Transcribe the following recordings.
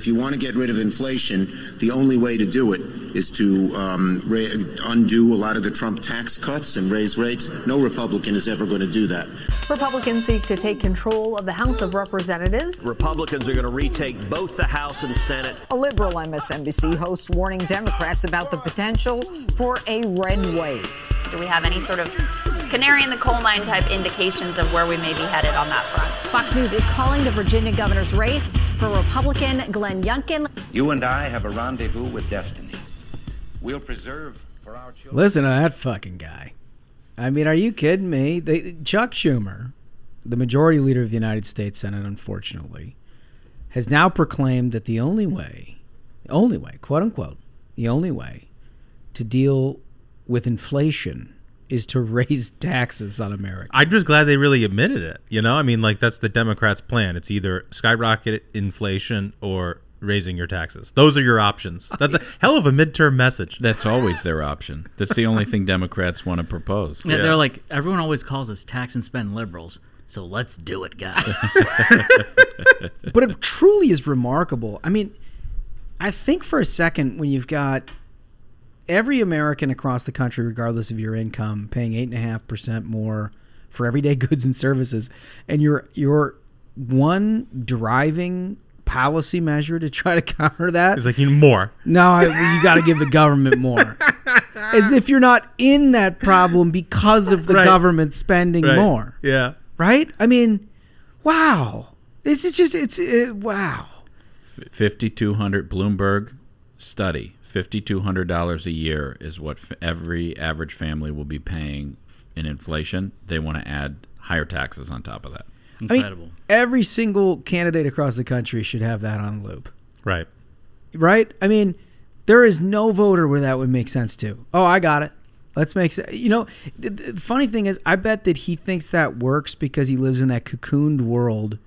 If you want to get rid of inflation, the only way to do it is to um, ra- undo a lot of the Trump tax cuts and raise rates. No Republican is ever going to do that. Republicans seek to take control of the House of Representatives. Republicans are going to retake both the House and Senate. A liberal MSNBC host warning Democrats about the potential for a red wave. Do we have any sort of canary in the coal mine type indications of where we may be headed on that front? Fox News is calling the Virginia governor's race for Republican Glenn Youngkin. You and I have a rendezvous with destiny. We'll preserve for our children. Listen to that fucking guy. I mean, are you kidding me? They, Chuck Schumer, the majority leader of the United States Senate, unfortunately, has now proclaimed that the only way, the only way, quote unquote, the only way to deal with inflation is to raise taxes on America. I'm just glad they really admitted it. You know, I mean, like that's the Democrats' plan. It's either skyrocket inflation or raising your taxes. Those are your options. That's a hell of a midterm message. That's always their option. That's the only thing Democrats want to propose. Yeah, They're like everyone always calls us tax and spend liberals, so let's do it, guys. but it truly is remarkable. I mean, I think for a second when you've got every American across the country, regardless of your income, paying eight and a half percent more for everyday goods and services, and your your one driving policy measure to try to counter that It's like you need more. no, I, you got to give the government more. As if you're not in that problem because of the Right. government spending Right. more, Yeah. right? I mean, wow. This is just it's uh, wow. 5200 Bloomberg study. $5200 a year is what f- every average family will be paying in inflation. They want to add higher taxes on top of that. Incredible. I mean, every single candidate across the country should have that on loop, Right. right? I mean, there is no voter where that would make sense to. Oh, I got it. Let's make sense. You know, the, the funny thing is, I bet that he thinks that works because he lives in that cocooned world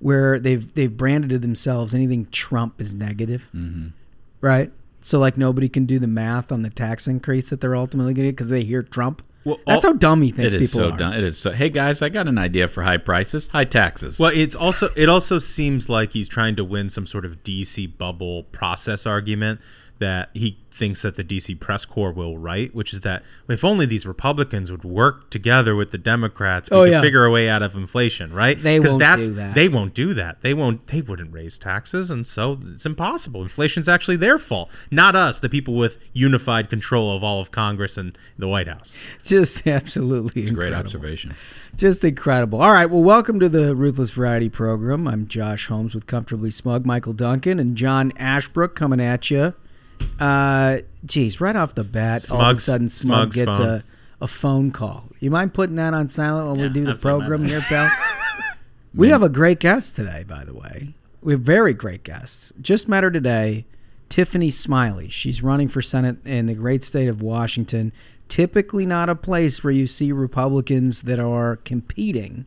where they've they've branded themselves anything Trump is negative, Mm-hmm. right? So like nobody can do the math on the tax increase that they're ultimately going to get because they hear Trump. Well, That's all- how dumb he thinks It is people so are. done. It is so. Hey guys, I got an idea for high prices, high taxes. Well, it's also it also seems like he's trying to win some sort of DC bubble process argument that he thinks that the DC press corps will write, which is that if only these Republicans would work together with the Democrats, we Oh, could yeah. figure a way out of inflation, right? They 'Cause won't that's, do that. They won't do that. They won't. They wouldn't raise taxes, and so it's impossible. Inflation's actually their fault, not us, the people with unified control of all of Congress and the White House. Just absolutely It's a great observation. Just incredible. All right. Well, welcome to the Ruthless Variety Program. I'm Josh Holmes with Comfortably Smug, Michael Duncan, and John Ashbrook coming at you. Uh, geez, right off the bat, all of a sudden, Smug Smug's gets phone. a, a phone call. You mind putting that on silent when we do the program here, pal? we have a great guest today, by the way. We have very great guests. Just met her today, Tiffany Smiley. She's running for Senate in the great state of Washington. Typically, not a place where you see Republicans that are competing.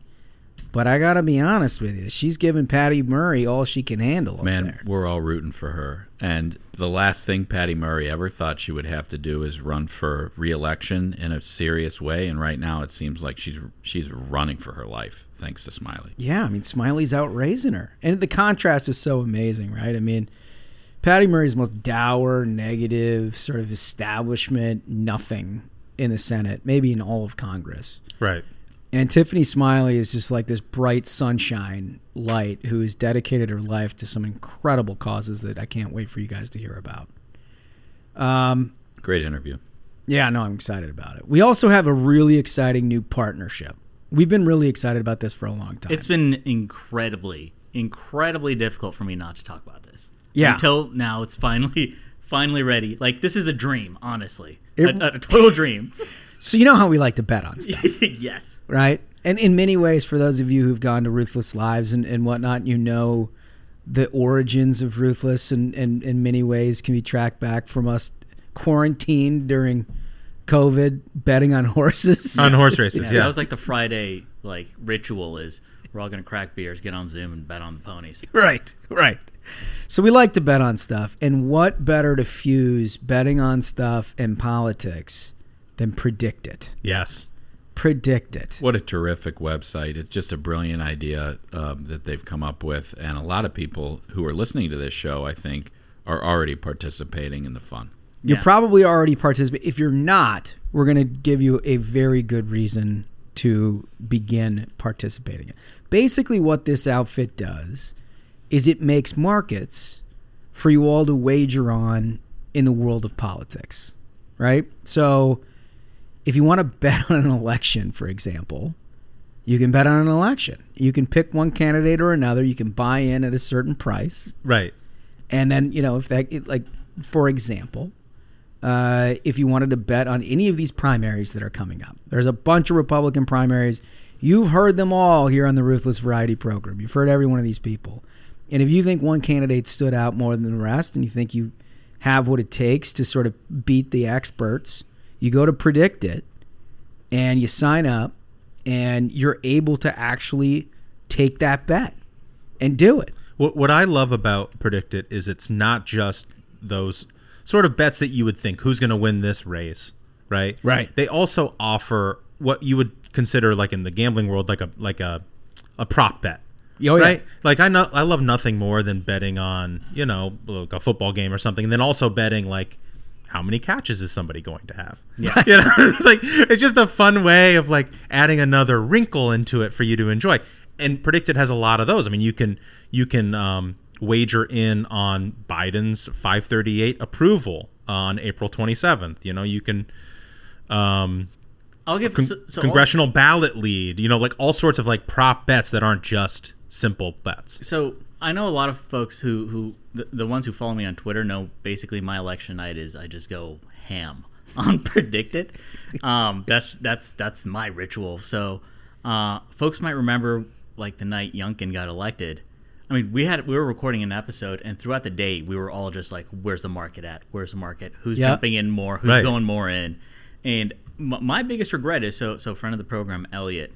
But I got to be honest with you, she's giving Patty Murray all she can handle up Man, there. we're all rooting for her. And the last thing Patty Murray ever thought she would have to do is run for reelection in a serious way. And right now, it seems like she's she's running for her life, thanks to Smiley. Yeah, I mean, Smiley's out raising her. And the contrast is so amazing, right? I mean, Patty Murray's most dour, negative, sort of establishment, nothing in the Senate, maybe in all of Congress. Right. And Tiffany Smiley is just like this bright sunshine light who has dedicated her life to some incredible causes that I can't wait for you guys to hear about. Um, Great interview. yeah, no, I'm excited about it. We also have a really exciting new partnership. We've been really excited about this for a long time. It's been incredibly, incredibly difficult for me not to talk about this. Yeah. Until now, it's finally, finally ready. Like this is a dream, honestly, It- a, a total dream. so you know how we like to bet on stuff. yes. Right? And in many ways, for those of you who've gone to Ruthless Lives and, and whatnot, you know the origins of Ruthless and, and in many ways can be tracked back from us quarantined during COVID, betting on horses. On horse races, Yeah, yeah. that was like the Friday like ritual. Is we're all gonna crack beers, get on Zoom, and bet on the ponies. right, right. So we like to bet on stuff. And what better to fuse betting on stuff and politics than predict it? yes. Predict it. What a terrific website. It's just a brilliant idea um, that they've come up with. And a lot of people who are listening to this show, I think, are already participating in the fun. You're Yeah. probably already participating. If you're not, we're going to give you a very good reason to begin participating. Basically, what this outfit does is it makes markets for you all to wager on in the world of politics, right? So, if you want to bet on an election, for example, you can bet on an election. You can pick one candidate or another. You can buy in at a certain price. Right. And then, you know, if that, it, like, for example, uh, if you wanted to bet on any of these primaries that are coming up, there's a bunch of Republican primaries. You've heard them all here on the Ruthless Variety program. You've heard every one of these people. And if you think one candidate stood out more than the rest and you think you have what it takes to sort of beat the experts, you go to Predict It and you sign up and you're able to actually take that bet and do it. What what I love about Predict It is it's not just those sort of bets that you would think who's going to win this race, right? Right. They also offer what you would consider like in the gambling world like a like a a prop bet. Oh, yeah. right? Like I know I love nothing more than betting on, you know, like a football game or something, and then also betting like how many catches is somebody going to have? Yeah. you know, it's like it's just a fun way of like adding another wrinkle into it for you to enjoy. And PredictIt has a lot of those. I mean, you can you can um, wager in on Biden's 538 approval on April 27th. You know, you can um, I'll give con- so, so I'll- congressional ballot lead. You know, like all sorts of like prop bets that aren't just simple bets. So I know a lot of folks who who the, the ones who follow me on Twitter know basically my election night is I just go ham on PredictIt. Um, that's that's that's my ritual. So uh, folks might remember like the night Youngkin got elected. I mean, we had we were recording an episode, and throughout the day, we were all just like, "Where's the market at? Where's the market? Who's Yep. jumping in more? Who's Right. going more in?" And m- my biggest regret is so so friend of the program, Elliot,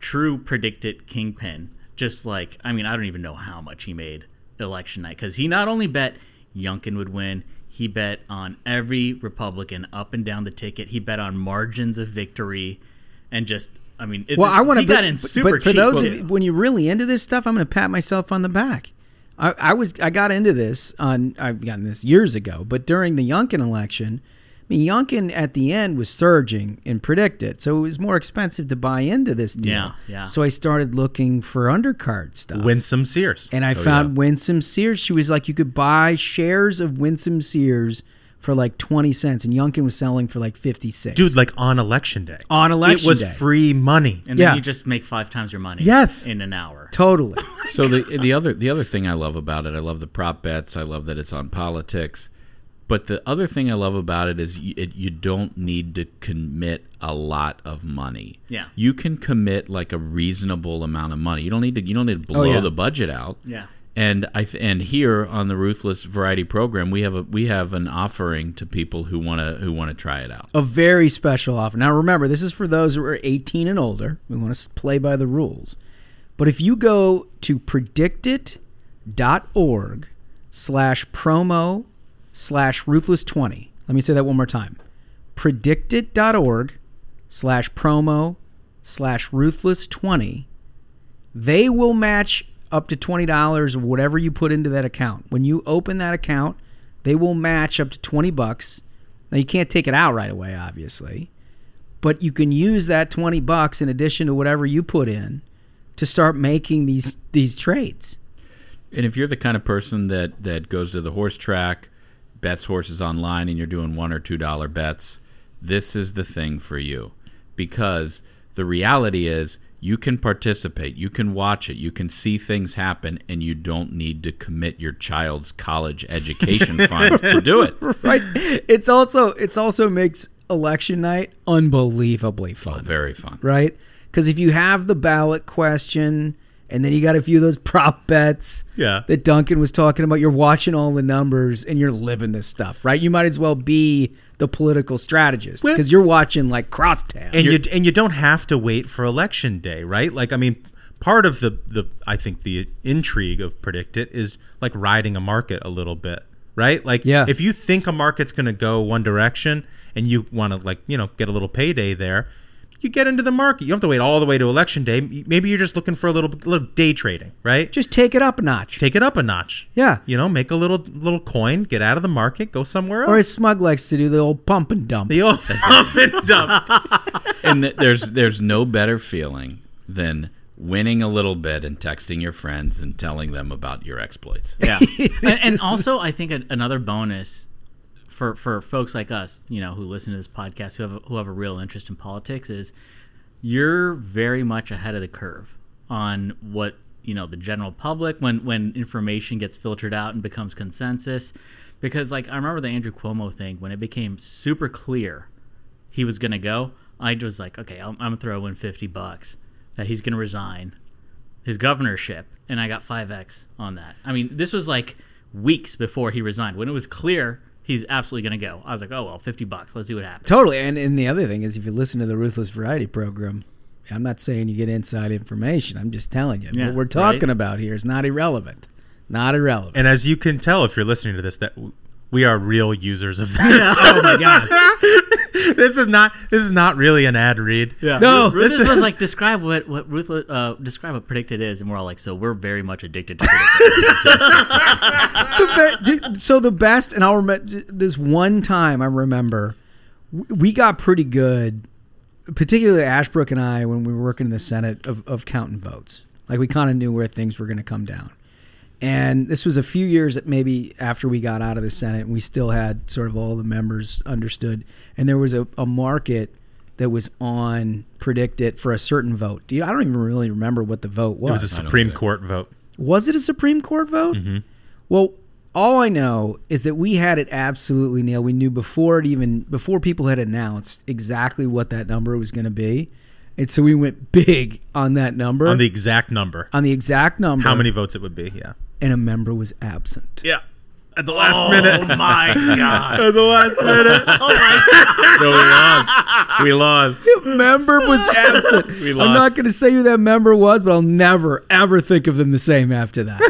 true PredictIt kingpin. Just like I mean, I don't even know how much he made election night because he not only bet Youngkin would win, he bet on every Republican up and down the ticket. He bet on margins of victory, and just I mean, it's Well, I want to. bet in super but for cheap. those, when you're really into this stuff, I'm going to pat myself on the back. I, I was I got into this on I've gotten this years ago, but during the Youngkin election, mean Youngkin at the end was surging and PredictIt, so it was more expensive to buy into this deal. Yeah, yeah. So I started looking for undercard stuff. Winsome Sears. and I Oh, found Winsome Sears. She was like, you could buy shares of Winsome Sears for like twenty cents, and Youngkin was selling for like fifty six. Dude, like on election day. On election day. It was day. free money. and yeah. then you just make five times your money. Yes. in an hour. totally. So the the other the other thing I love about it, I love the prop bets. I love that it's on politics. But the other thing I love about it is you, it, you don't need to commit a lot of money. Yeah. you can commit like a reasonable amount of money. You don't need to you don't need to oh, blow Oh, yeah. the budget out. Yeah. And I th- and here on the Ruthless Variety program, we have a we have an offering to people who want to who want to try it out. a very special offer. Now, remember, this is for those who are 18 and older. We want to play by the rules. But if you go to predictit.org slash promo slash ruthless20, let me say that one more time. Predictit.org slash promo slash ruthless20, they will match up to $20 of whatever you put into that account. When you open that account, they will match up to 20 bucks. Now you can't take it out right away, obviously, but you can use that 20 bucks in addition to whatever you put in to start making these these trades. And if you're the kind of person that that goes to the horse track, bets horses online, and you're doing one or two dollar bets, this is the thing for you, because the reality is you can participate, you can watch it, you can see things happen, and you don't need to commit your child's college education fund to do it. Right? It's also it's also makes election night unbelievably fun. Oh, very fun. right? Because if you have the ballot question and then you got a few of those prop bets Yeah. that Duncan was talking about, you're watching all the numbers and you're living this stuff, right? You might as well be the political strategist Well- because you're watching like crosstown. and you and you don't have to wait for election day, right? Like I mean, part of the the I think the intrigue of predict it is like riding a market a little bit, right? Like Yeah. if you think a market's going to go one direction and you want to like, you know, get a little payday there, you get into the market. You don't have to wait all the way to election day. Maybe you're just looking for a little little day trading, right? Just take it up a notch. Take it up a notch. Yeah. You know, make a little little coin, get out of the market, go somewhere else. Or as Smug likes to do, the old pump and dump. the old pump and dump. and th- there's there's no better feeling than winning a little bit and texting your friends and telling them about your exploits. Yeah, and, and also I think a, another bonus for for folks like us, you know, who listen to this podcast, who have who have a real interest in politics, is you're very much ahead of the curve on what you know the general public when when information gets filtered out and becomes consensus. Because like I remember the Andrew Cuomo thing when it became super clear he was going to go. I was like, okay, I'm, I'm gonna throw in fifty bucks that he's going to resign his governorship, and I got five X on that. I mean, this was like weeks before he resigned when it was clear he's absolutely going to go. I was like, oh well, fifty bucks. Let's see what happens. Totally. And, and the other thing is, if you listen to the Ruthless Variety program, I'm not saying you get inside information. I'm just telling you Yeah, what we're talking right. about here is not irrelevant. Not irrelevant. And as you can tell, if you're listening to this, that we are real users of this. oh my god. this is not. This is not really an ad read. Yeah. No, Ruth this was like describe what what Ruth uh, describe what PredictIt is, and we're all like, so we're very much addicted to PredictIt. The be- j- so the best, and I'll remember this one time I remember we got pretty good, particularly Ashbrook and I when we were working in the Senate of, of counting votes. Like we kind of knew where things were going to come down. And this was a few years at maybe after we got out of the Senate, and we still had sort of all the members understood. And there was a, a market that was on predict it for a certain vote. Do you, I don't even really remember what the vote was. It was a Supreme Court vote. Was it a Supreme Court vote? Mm-hmm. Well, all I know is that we had it absolutely nailed. We knew before it even before people had announced exactly what that number was going to be, and so we went big on that number On the exact number. on the exact number. How many votes it would be? Yeah. And a member was absent. Yeah. At the last minute. oh my god! At the last minute. Oh my god. So we lost. We lost. member was absent. We lost. I'm not going to say who that member was, but I'll never ever think of them the same after that.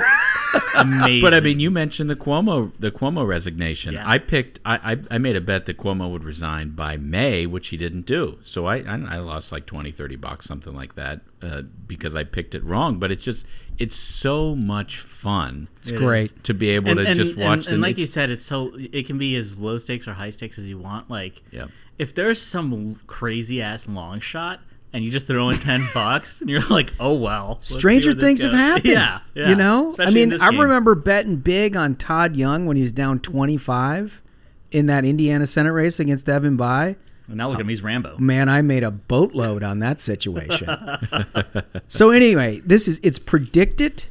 Amazing. But I mean, you mentioned the Cuomo the Cuomo resignation. Yeah. I picked. I, I I made a bet that Cuomo would resign by May, which he didn't do. So I I, I lost like 20, 30 bucks, something like that, uh, because I picked it wrong. But it's just it's so much fun. It's great. to be able and, to and- just watch and, and like you said, it's so it can be as low stakes or high stakes as you want. Like, Yeah. if there's some crazy ass long shot and you just throw in ten bucks and you're like, oh well, Stranger things have happened. Yeah, yeah. You know? I Especially in mean, I game. remember betting big on Todd Young when he was down 25 in that Indiana Senate race against Evan Bayh. Now look at him, he's Rambo. Man, I made a boatload on that situation. so anyway, this is it's predict it,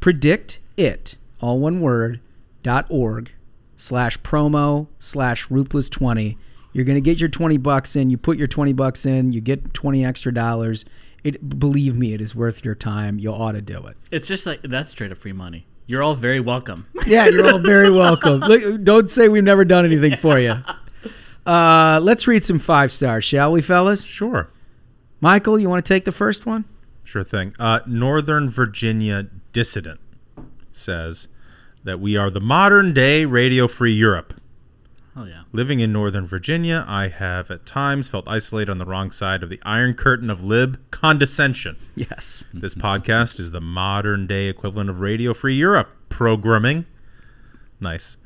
predict it, all one word, dot org slash promo slash ruthless twenty. You're gonna get your twenty bucks in. You put your twenty bucks in. You get twenty extra dollars. It believe me, it is worth your time. You ought to do it. It's just like that's straight up free money. You're all very welcome. Yeah, you're all very welcome. Look, don't say we've never done anything for you. Uh, let's read some five stars, shall we, fellas? Sure. Michael, you want to take the first one? Sure thing. Uh, Northern Virginia dissident says that we are the modern day Radio Free Europe. Oh yeah. Living in Northern Virginia, I have at times felt isolated on the wrong side of the Iron Curtain of lib condescension. Yes. This podcast is the modern day equivalent of Radio Free Europe programming. Nice.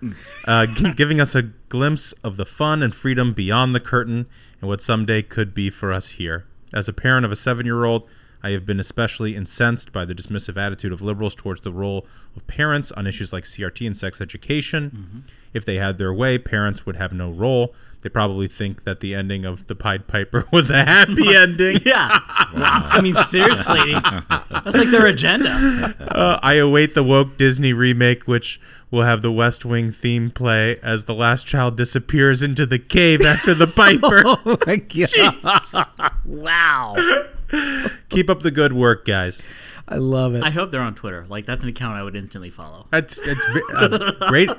Uh, gi- giving us a glimpse of the fun and freedom beyond the curtain and what someday could be for us here. As a parent of a seven year old, I have been especially incensed by the dismissive attitude of liberals towards the role of parents on issues like CRT and sex education. If they had their way, parents would have no role. They probably think that the ending of The Pied Piper was a happy ending. Yeah. I mean, seriously, that's like their agenda. Uh, I await the woke Disney remake, which will have the West Wing theme play as the last child disappears into the cave after the Piper. Oh my god! Wow. Keep up the good work, guys. I love it. I hope they're on Twitter. Like that's an account I would instantly follow. That's it's ve- uh, great,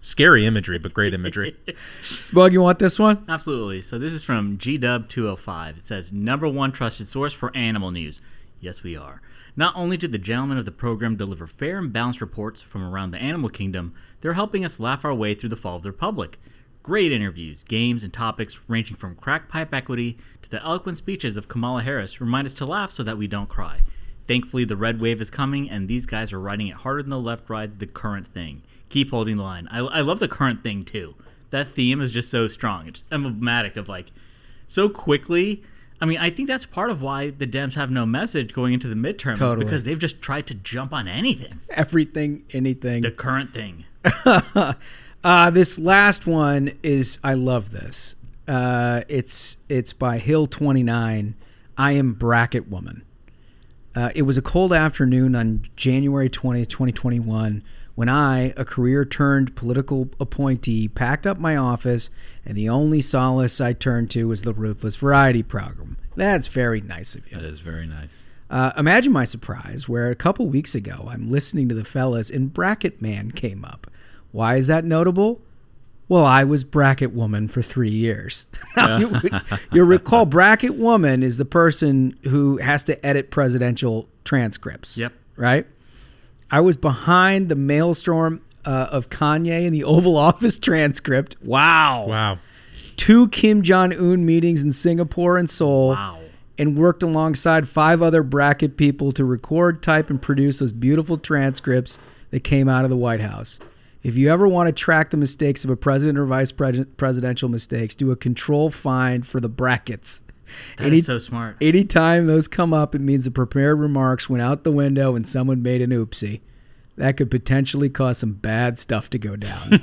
scary imagery, but great imagery. Smug, you want this one? Absolutely. So this is from GW205. It says number one trusted source for animal news. Yes, we are. Not only do the gentlemen of the program deliver fair and balanced reports from around the animal kingdom, they're helping us laugh our way through the fall of the republic. Great interviews, games, and topics ranging from crack pipe equity to the eloquent speeches of Kamala Harris remind us to laugh so that we don't cry. Thankfully, the red wave is coming, and these guys are riding it harder than the left rides the current thing. Keep holding the line. I, I love the current thing too. That theme is just so strong. It's emblematic of like so quickly. I mean, I think that's part of why the Dems have no message going into the midterms is Totally. because they've just tried to jump on anything. Everything, anything. The current thing. uh, this last one is I love this. Uh, it's it's by Hill Twenty Nine. I am bracket woman. Uh, it was a cold afternoon on January 20th, 2021, when I, a career turned political appointee, packed up my office, and the only solace I turned to was the Ruthless Variety program. That's very nice of you. That is very nice. Uh, imagine my surprise where a couple weeks ago I'm listening to the fellas and Bracket Man came up. Why is that notable? Well, I was Bracket Woman for three years. you, you'll recall Bracket Woman is the person who has to edit presidential transcripts. Yep. Right? I was behind the maelstrom uh, of Kanye in the Oval Office transcript. Wow. Wow. Two Kim Jong Un meetings in Singapore and Seoul Wow. and worked alongside five other bracket people to record, type, and produce those beautiful transcripts that came out of the White House. If you ever want to track the mistakes of a president or vice pres- presidential mistakes, do a control find for the brackets. That is so smart. Anytime those come up, it means the prepared remarks went out the window and someone made an oopsie. That could potentially cause some bad stuff to go down.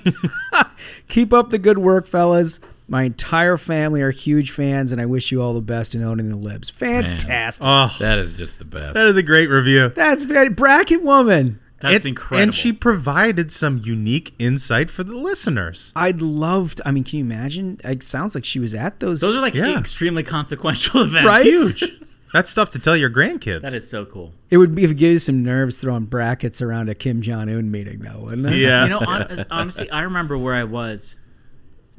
Keep up the good work, fellas. My entire family are huge fans, and I wish you all the best in owning the libs. Fantastic. Oh, That is just the best. that is a great review. That's very bracket woman. That's And- incredible. And she provided some unique insight for the listeners. I'd love to. I mean, can you imagine? It sounds like she was at those. Those are like Yeah. extremely consequential events. Right? Huge. That's stuff to tell your grandkids. That is so cool. it would be, give you some nerves throwing brackets around a Kim Jong Un meeting, though, wouldn't it? Yeah. You know, hon- honestly, I remember where I was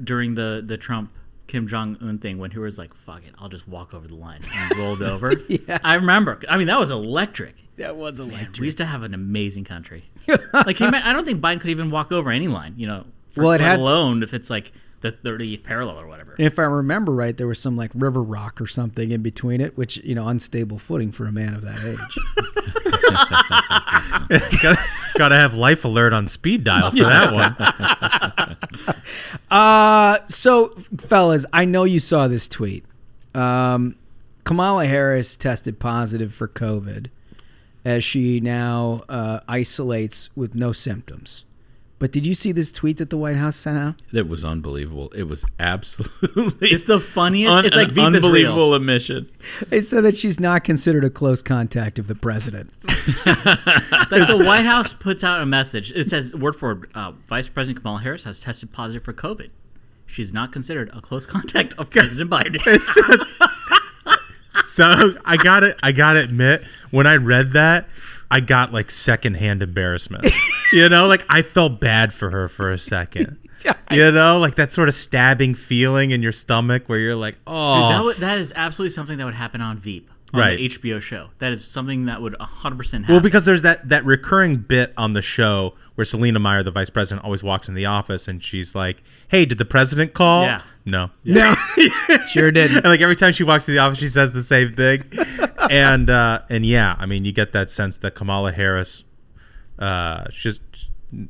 during the the Trump Kim Jong Un thing when he was like, "Fuck it, I'll just walk over the line," and rolled over. Yeah. I remember. I mean, that was electric. That was Man, electric. we used to have an amazing country. like, can I don't think Biden could even walk over any line. You know, for, Well, it let had- alone if it's like the 30th parallel or whatever. If I remember right, there was some like river rock or something in between it, which you know, unstable footing for a man of that age. gotta, gotta have life alert on speed dial for that one. Uh, so, fellas, I know you saw this tweet. Um, Kamala Harris tested positive for COVID as she now uh, isolates with no symptoms. But did you see this tweet that the White House sent out? It was unbelievable. It was absolutely. It's the funniest. un- it's like an Veep real. unbelievable admission. They said that she's not considered a close contact of the president. Like the White House puts out a message. It says, word for word, uh, Vice President Kamala Harris has tested positive for COVID. She's not considered a close contact of President Biden. So I got it. I gotta admit, when I read that, I got like secondhand embarrassment. you know, like I felt bad for her for a second. You know, like that sort of stabbing feeling in your stomach where you're like, oh, Dude, that, oh. would, that is absolutely something that would happen on Veep, on Right. the HBO show. That is something that would 100% happen. Well, because there's that that recurring bit on the show where Selina Meyer, the vice president, always walks in the office and she's like, "Hey, did the president call?" Yeah. No. No, sure didn't. And like every time she walks to the office, she says the same thing. and uh, and yeah, I mean, you get that sense that Kamala Harris, uh, she's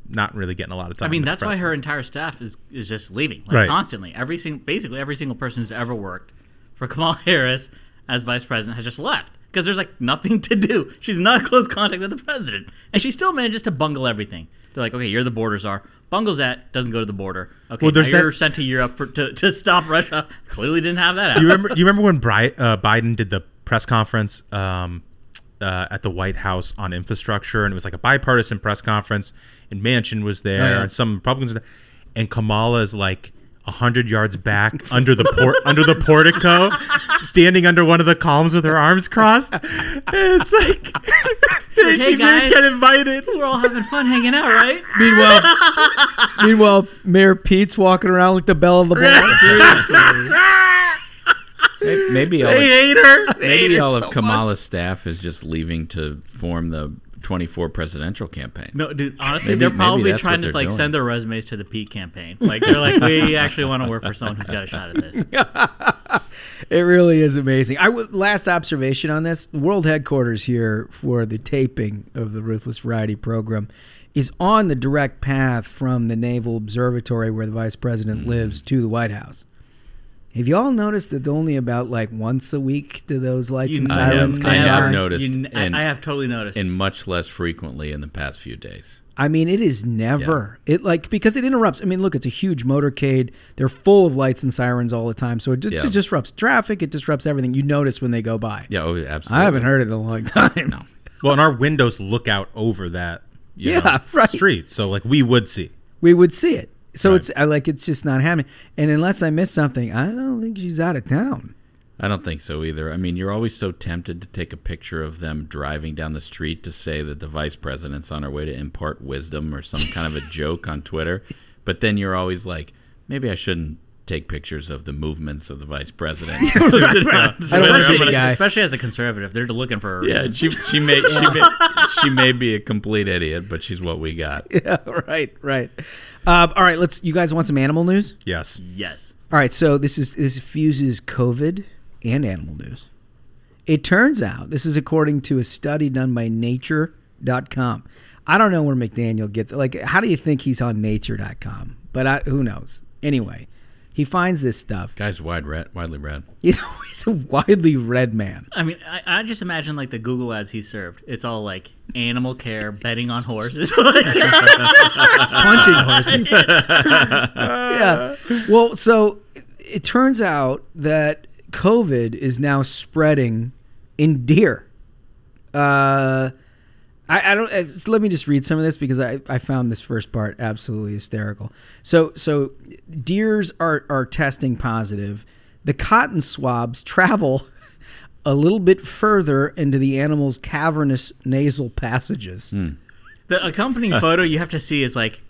not really getting a lot of time. I mean, that's why her entire staff is, is just leaving, like Right. constantly. Every single, basically every single person who's ever worked for Kamala Harris as vice president has just left because there's like nothing to do. She's not in close contact with the president, and she still manages to bungle everything. They're like, okay, you're the border czar. Bungles that doesn't go to the border. Okay, Well, there's now you're sent to Europe for, to, to stop Russia. Clearly didn't have that. Do you remember? You remember when Bri- uh, Biden did the press conference um, uh, at the White House on infrastructure, and it was like a bipartisan press conference, and Manchin was there, Oh, yeah. and some Republicans, were there, and Kamala is like hundred yards back under the port under the portico, standing under one of the columns with her arms crossed. And it's like Hey, she guys. didn't get invited. We're all having fun hanging out, right? Meanwhile, meanwhile, Mayor Pete's walking around like the belle of the ball. Maybe, maybe all They of, hate her. They hate maybe her all of so Kamala's staff is just leaving to form the 24 presidential campaign. No, dude. Honestly, Maybe- they're probably trying to like doing. send their resumes to the Pete campaign. Like they're like, we actually want to work for someone who's got a shot at this. It really is amazing. I w- last observation on this: the world headquarters here for the taping of the Ruthless Variety program is on the direct path from the Naval Observatory, where the Vice President mm-hmm. lives, to the White House. Have you all noticed that only about like once a week do those lights and sirens have, come I have by? noticed, You- I- and, I have totally noticed. and much less frequently in the past few days. I mean, it is never it like because it interrupts. I mean, look, it's a huge motorcade. They're full of lights and sirens all the time, so it, di- Yeah. it disrupts traffic. It disrupts everything. You notice when they go by. Yeah, oh, absolutely. I haven't heard it in a long time. No. Well, and our windows look out over that you Yeah, know, right. street, so like we would see. we would see it. So Right. it's I like it's just not happening. And unless I miss something, I don't think she's out of town. I don't think so either. I mean, you're always so tempted to take a picture of them driving down the street to say that the vice president's on her way to impart wisdom or some kind of a joke on Twitter. But then you're always like, maybe I shouldn't take pictures of the movements of the vice president. I don't want especially, the guy. especially as a conservative, they're looking for. yeah, she she may she may she may be a complete idiot, but she's what we got. Yeah, right, right. Um, all right, let's. You guys want some animal news? Yes. Yes. All right, so this is this fuses COVID and animal news. It turns out this is according to a study done by Nature.com. I don't know where McDaniel gets like. How do you think he's on Nature.com? But I, who knows? Anyway, he finds this stuff. Guy's wide read, widely read. He's, he's a widely read man. I mean, I, I just imagine like the Google ads he served. It's all like animal care, betting on horses. punching horses. yeah. Well, so it, it turns out that COVID is now spreading in deer. Uh, I, I don't. uh, let me just read some of this because I, I found this first part absolutely hysterical. So so deers are are testing positive. The cotton swabs travel a little bit further into the animal's cavernous nasal passages. the accompanying photo you have to see is like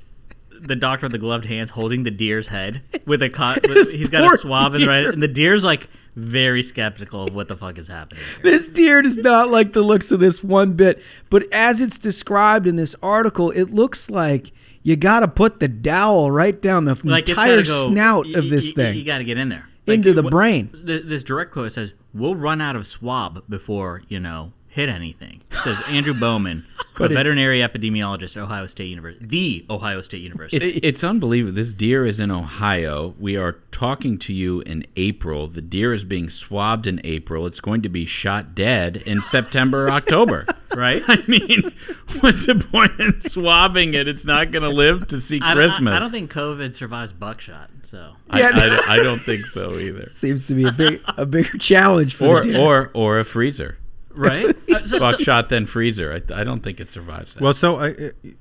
the doctor with the gloved hands holding the deer's head with a cot. With, he's got a swab in the right, and the deer's like very skeptical of what the fuck is happening. Here. This deer does not like the looks of this one bit. But as it's described in this article, it looks like you got to put the dowel right down the Like entire go, snout y- of this y- thing. You got to get in there Into the what- brain. th- This direct quote says, "We'll run out of swab before you know hit anything." Says Andrew Bowman, a But it's- veterinary epidemiologist at Ohio State University, the Ohio State University. It's it's unbelievable. This deer is in Ohio. We are talking to you in April. The deer is being swabbed in April. It's going to be shot dead in September, or October. right? I mean, what's the point in swabbing it? It's not going to live to see I don't- I- Christmas. I, don't think COVID survives buckshot. So I, Yeah, I- I don't think so either. Seems to be a big a bigger challenge for Or the deer. or or a freezer. Right. Uh, so- so- Buckshot then freezer. I, I don't think it survives that. Well, so I,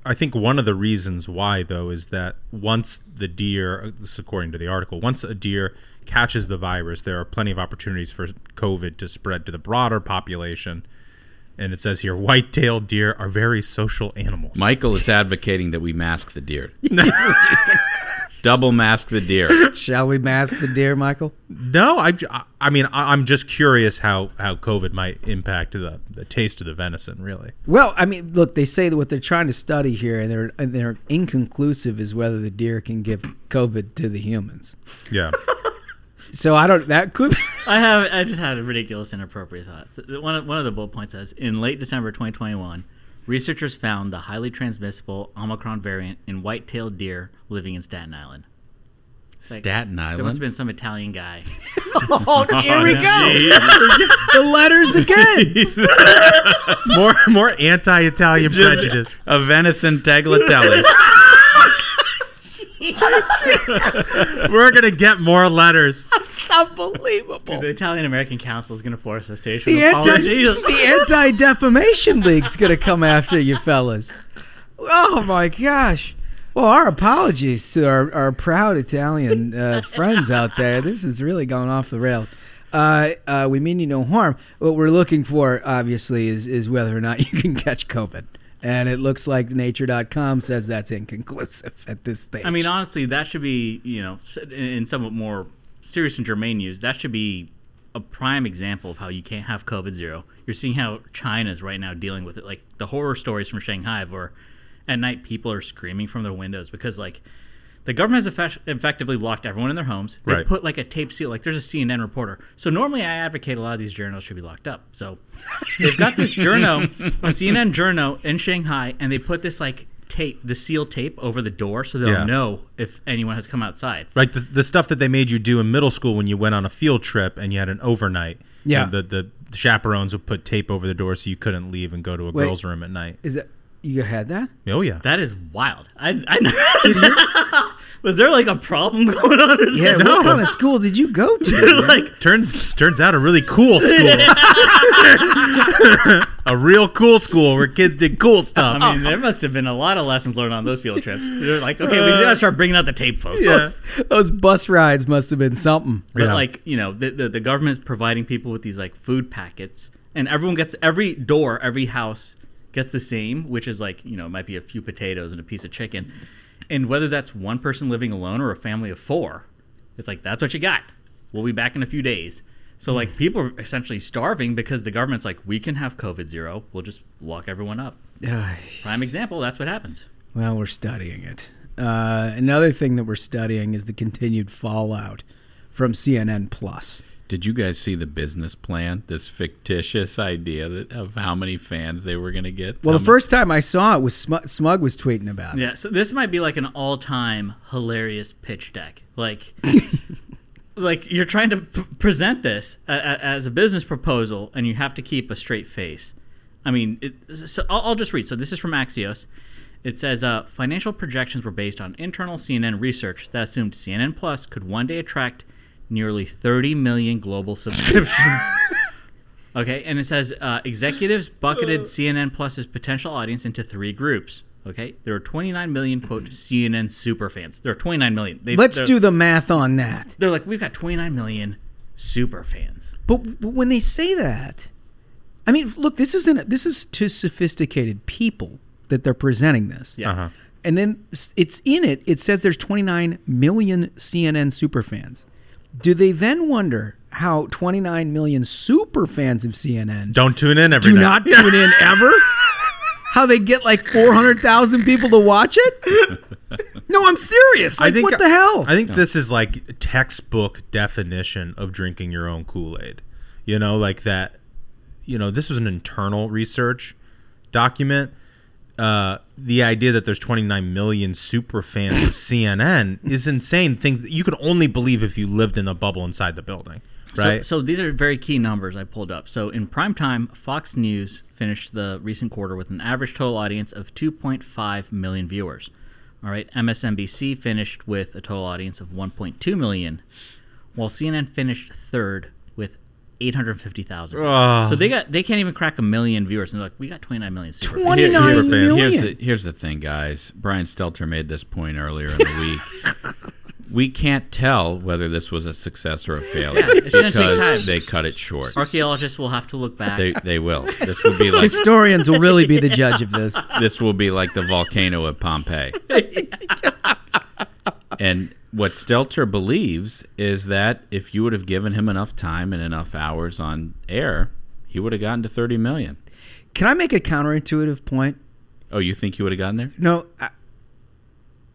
I think one of the reasons why, though, is that once the deer, this is according to the article, once a deer catches the virus, there are plenty of opportunities for COVID to spread to the broader population. And it says here, white-tailed deer are very social animals. Michael is advocating that we mask the deer. Double mask the deer. Shall we mask the deer, Michael? No, I, I mean, I- I'm just curious how, how COVID might impact the, the taste of the venison, really. Well, I mean, look, they say that what they're trying to study here, and they're and they're inconclusive, is whether the deer can give COVID to the humans. Yeah. So I don't. That could. I have. I just had a ridiculous, inappropriate thought. So One of, one of the bullet points says, in late December 2021, researchers found the highly transmissible Omicron variant in white-tailed deer living in Staten Island. Like, Staten Island. There must have been some Italian guy. oh, here we go. the letters again. more more anti-Italian prejudice. A venison tagliatelle. We're gonna get more letters. It's unbelievable. The Italian American Council is going to force us to issue The an anti apology. the anti defamation league's gonna come after you fellas. Oh my gosh. Well, our apologies to our, our proud Italian uh, friends out there. This is really going off the rails. Uh, uh, we mean you no harm. What we're looking for, obviously, is, is whether or not you can catch COVID. And it looks like Nature.com says that's inconclusive at this stage. I mean, honestly, that should be you know, in somewhat more serious and germane news. That should be a prime example of how you can't have COVID zero. You're seeing how China's right now dealing with it. Like the horror stories from Shanghai, where at night people are screaming from their windows because like the government has effect- effectively locked everyone in their homes. They Right. put like a tape seal. Like there's a CNN reporter. So normally I advocate a lot of these journals should be locked up. So they've got this journo, a CNN journo in Shanghai, and they put this like tape, the seal tape over the door, so they'll Yeah. know if anyone has come outside. Like the, the stuff that they made you do in middle school when you went on a field trip and you had an overnight. Yeah. And the, the chaperones would put tape over the door so you couldn't leave and go to a Wait. girl's room at night. Is it you had that? Oh, yeah. That is wild. I, I never. was there like a problem going on? in Yeah. there? What kind of school did you go to? like Turns turns out a really cool school. a real cool school where kids did cool stuff. I mean, there must have been a lot of lessons learned on those field trips. They're like, okay, we uh, gotta start bringing out the tape, folks. those, those bus rides must have been something. But Yeah. like, you know, the, the the government's providing people with these like food packets, and everyone gets every door, every house gets the same, which is like, you know, it might be a few potatoes and a piece of chicken, and whether that's one person living alone or a family of four, it's like that's what you got. We'll be back in a few days. So like people are essentially starving because the government's like, we can have COVID zero. We'll just lock everyone up. Prime example. That's what happens. well, we're studying it. Uh, another thing that we're studying is the continued fallout from CNN Plus. Did you guys see the business plan? This fictitious idea that of how many fans they were going to get. Well, How the first time I saw it was Smug, Smug was tweeting about it. Yeah, so this might be like an all-time hilarious pitch deck. Like, like you're trying to p- present this a- a- as a business proposal, and you have to keep a straight face. I mean, it, so I'll, I'll just read. So this is from Axios. It says uh, financial projections were based on internal CNN research that assumed CNN Plus could one day attract nearly 30 million global subscriptions. Okay, and it says uh, executives bucketed CNN Plus's potential audience into three groups. Okay, there are 29 million quote CNN super fans. There are 29 million. They, Let's do the math on that. They're like, we've got 29 million super fans. But, but when they say that, I mean, look, this isn't this is to sophisticated people that they're presenting this. Yeah. Uh-huh. And then it's in it. It says there's 29 million CNN super fans. Do they then wonder how 29 million super fans of CNN Don't tune in every do night. not tune in ever? How they get like 400,000 people to watch it? No, I'm serious. Like, what the hell? I think this is like textbook definition of drinking your own Kool Aid. You know, like that. You know, this was an internal research document. Uh, the idea that there's 29 million super fans of CNN is insane. Things you could only believe if you lived in a bubble inside the building, So- right? So, these are very key numbers I pulled up. So in prime time, Fox News finished the recent quarter with an average total audience of 2.5 million viewers. All right, MSNBC finished with a total audience of 1.2 million, while CNN finished third with 850,000. Ugh. Ah. So they got they can't even crack a million viewers, and they're like, we got 29 million. Super 29 Super fan. million. Here's the, here's the thing, guys. Brian Stelter made this point earlier in the week. we can't tell whether this was a success or a failure Yeah, it's gonna take because they cut it short. Archaeologists will have to look back. They, they will. This will be like Historians will really be the judge of this. this will be like the volcano of Pompeii. and what Stelter believes is that if you would have given him enough time and enough hours on air, he would have gotten to 30 million. Can I make a counterintuitive point? Oh, you think he would have gotten there? No, I,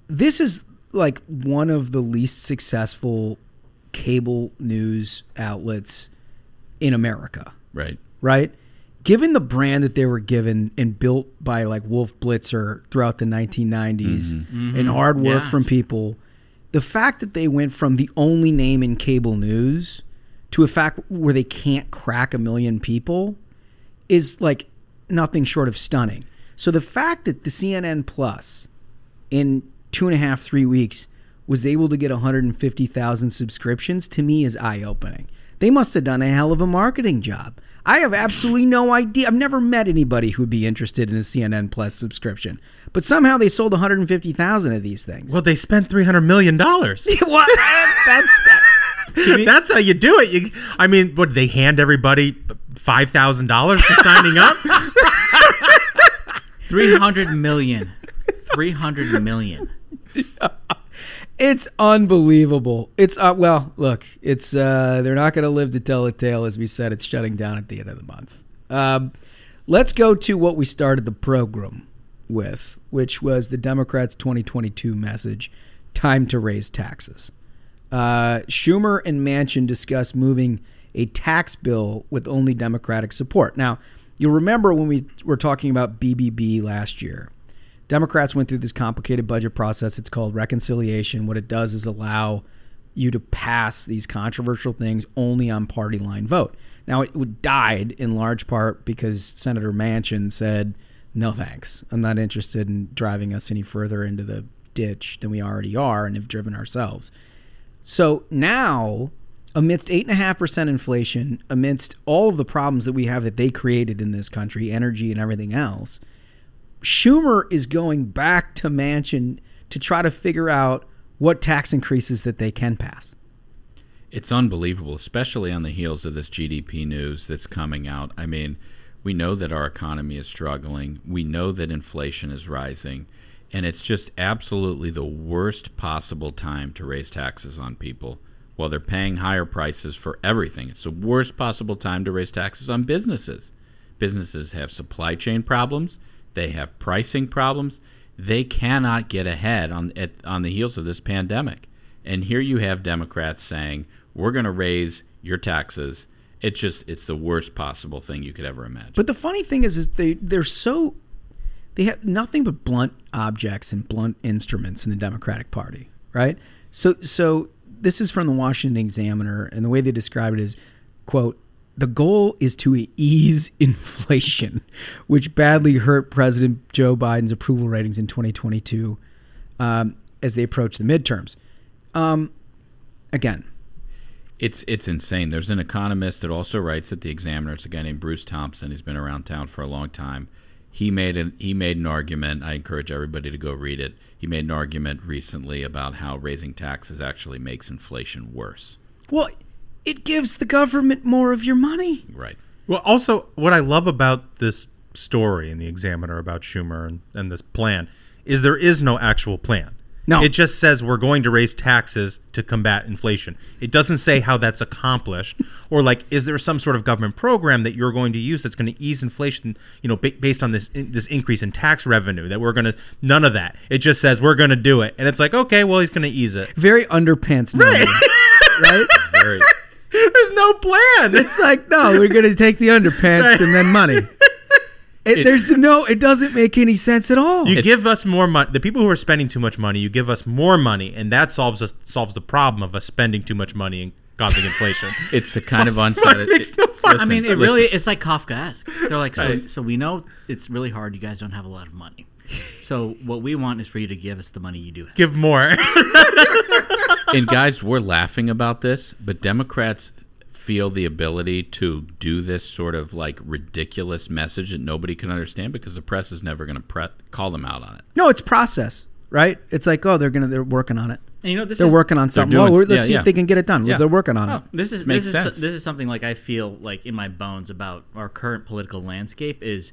this is like one of the least successful cable news outlets in America, Right. right? Given the brand that they were given and built by like Wolf Blitzer throughout the 1990s mm-hmm. and mm-hmm. hard work Yeah. from people, the fact that they went from the only name in cable news to a fact where they can't crack a million people is like nothing short of stunning. So the fact that the CNN Plus in two and a half, three weeks was able to get 150,000 subscriptions to me is eye opening. They must have done a hell of a marketing job. I have absolutely no idea. I've never met anybody who'd be interested in a CNN Plus subscription, but somehow they sold 150,000 of these things. well, they spent 300 million dollars. what? That's That's how you do it. You, I mean, what they hand everybody five thousand dollars for signing up? 300 million. 300 million. It's unbelievable. It's uh, well, look, it's uh, they're not going to live to tell the tale. As we said, it's shutting down at the end of the month. Um, let's go to what we started the program with, which was the Democrats' 2022 message: "Time to raise taxes." Uh, Schumer and Manchin discussed moving a tax bill with only Democratic support. Now, you'll remember when we were talking about BBB last year. Democrats went through this complicated budget process. It's called reconciliation. What it does is allow you to pass these controversial things only on party line vote. Now, it died in large part because Senator Manchin said, no thanks. I'm not interested in driving us any further into the ditch than we already are and have driven ourselves. So now, amidst 8.5% inflation, amidst all of the problems that we have that they created in this country, energy and everything else, Schumer is going back to Manchin to try to figure out what tax increases that they can pass. It's unbelievable, especially on the heels of this GDP news that's coming out. I mean, we know that our economy is struggling. We know that inflation is rising. And it's just absolutely the worst possible time to raise taxes on people while they're paying higher prices for everything. It's the worst possible time to raise taxes on businesses. Businesses have supply chain problems, they have pricing problems. They cannot get ahead on at, on the heels of this pandemic. And here you have Democrats saying, "We're going to raise your taxes." It's just it's the worst possible thing you could ever imagine. But the funny thing is, is they they're so they have nothing but blunt objects and blunt instruments in the Democratic Party, right? So so this is from the Washington Examiner, and the way they describe it is, quote, the goal is to ease inflation, which badly hurt President Joe Biden's approval ratings in 2022 um, as they approach the midterms. Um, again, it's it's insane. There's an economist that also writes at the Examiner. It's a guy named Bruce Thompson. He's been around town for a long time. He made an he made an argument. I encourage everybody to go read it. He made an argument recently about how raising taxes actually makes inflation worse. Well, it gives the government more of your money. Right. Well, also, what I love about this story in the Examiner about Schumer and, and this plan is there is no actual plan. No. It just says we're going to raise taxes to combat inflation. It doesn't say how that's accomplished or like is there some sort of government program that you're going to use that's going to ease inflation, you know, ba- based on this in, this increase in tax revenue that we're going to none of that. It just says we're going to do it. And it's like, okay, well, he's going to ease it. Very underpants right? right? Very There's no plan. It's like, no, we're going to take the underpants right. and then money. It, it, there's no. It doesn't make any sense at all. You it's, give us more money. The people who are spending too much money, you give us more money, and that solves us solves the problem of us spending too much money and causing inflation. it's a kind of unsaid. it, no listen, I mean, it listen. really it's like Kafkaesque. They're like, so, right. so we know it's really hard. You guys don't have a lot of money. So what we want is for you to give us the money you do. Have. Give more. and guys, we're laughing about this, but Democrats feel the ability to do this sort of like ridiculous message that nobody can understand because the press is never going to pre- call them out on it. No, it's process, right? It's like, oh, they're gonna they're working on it. And you know, this they're is, working on something. Doing, oh, let's yeah, see yeah. if they can get it done. Yeah. They're working on oh, it. This is Makes this sense. is this is something like I feel like in my bones about our current political landscape is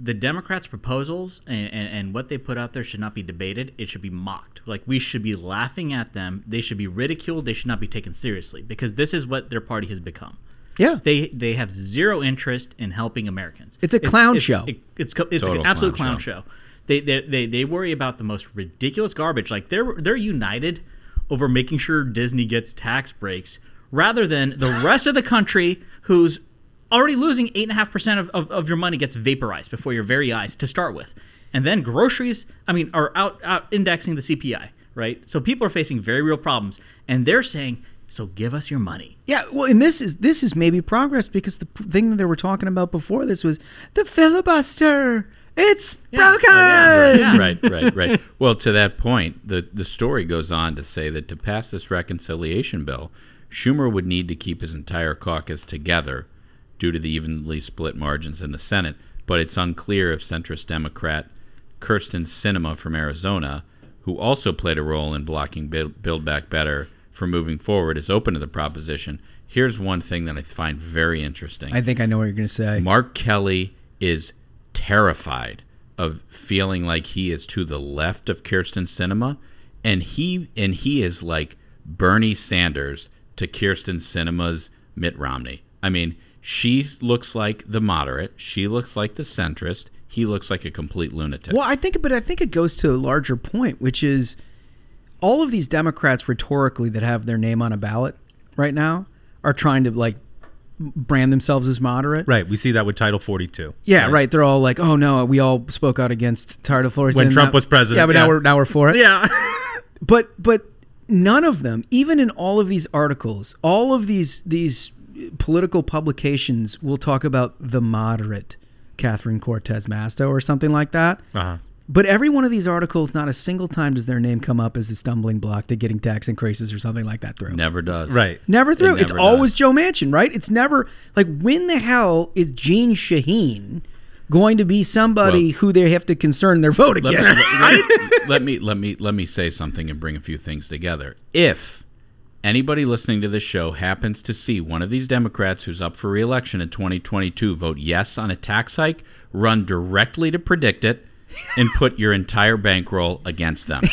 the Democrats' proposals and, and, and, what they put out there should not be debated. It should be mocked. Like we should be laughing at them. They should be ridiculed. They should not be taken seriously because this is what their party has become. Yeah, they they have zero interest in helping Americans. It's a clown it's, show. It's it's, it's, it's an absolute clown, clown show. show. They, they they they worry about the most ridiculous garbage. Like they're they're united over making sure Disney gets tax breaks rather than the rest of the country who's already losing 8.5% of, of, of your money gets vaporized before your very eyes to start with. And then groceries, I mean, are out, out indexing the CPI, right? So people are facing very real problems. And they're saying, so give us your money. Yeah, well, and this is this is maybe progress because the thing that they were talking about before this was the filibuster. It's yeah. broken. Oh, yeah. Right, right, right, right. Well, to that point, the the story goes on to say that to pass this reconciliation bill, Schumer would need to keep his entire caucus together due to the evenly split margins in the Senate, but it's unclear if centrist Democrat Kyrsten Sinema from Arizona, who also played a role in blocking Build Back Better from moving forward, is open to the proposition. Here's one thing that I find very interesting. I think I know what you're going to say. Mark Kelly is terrified of feeling like he is to the left of Kyrsten Sinema and he and he is like Bernie Sanders to Kyrsten Sinema's Mitt Romney. I mean, she looks like the moderate, she looks like the centrist, he looks like a complete lunatic. Well, I think, but I think it goes to a larger point, which is all of these Democrats rhetorically that have their name on a ballot right now are trying to like brand themselves as moderate. Right. We see that with Title 42. Yeah, right. They're all like, "Oh no, we all spoke out against Title 42 When Trump now- was president, Yeah, but yeah. now we're now we're for it. Yeah. but but none of them, even in all of these articles, all of these these political publications will talk about the moderate Catherine Cortez Masto or something like that. Uh-huh. But every one of these articles, not a single time does their name come up as a stumbling block to getting tax increases or something like that through. Never does. Right. Never through. It it's never always Joe Manchin, right? It's never like when the hell is Jeanne Shaheen going to be somebody Well- who they have to concern their vote let, against? let- let me let me let me say something and bring a few things together. If anybody listening to this show happens to see one of these Democrats who's up for reelection in 2022 vote yes on a tax hike, run directly to PredictIt and put your entire bankroll against them.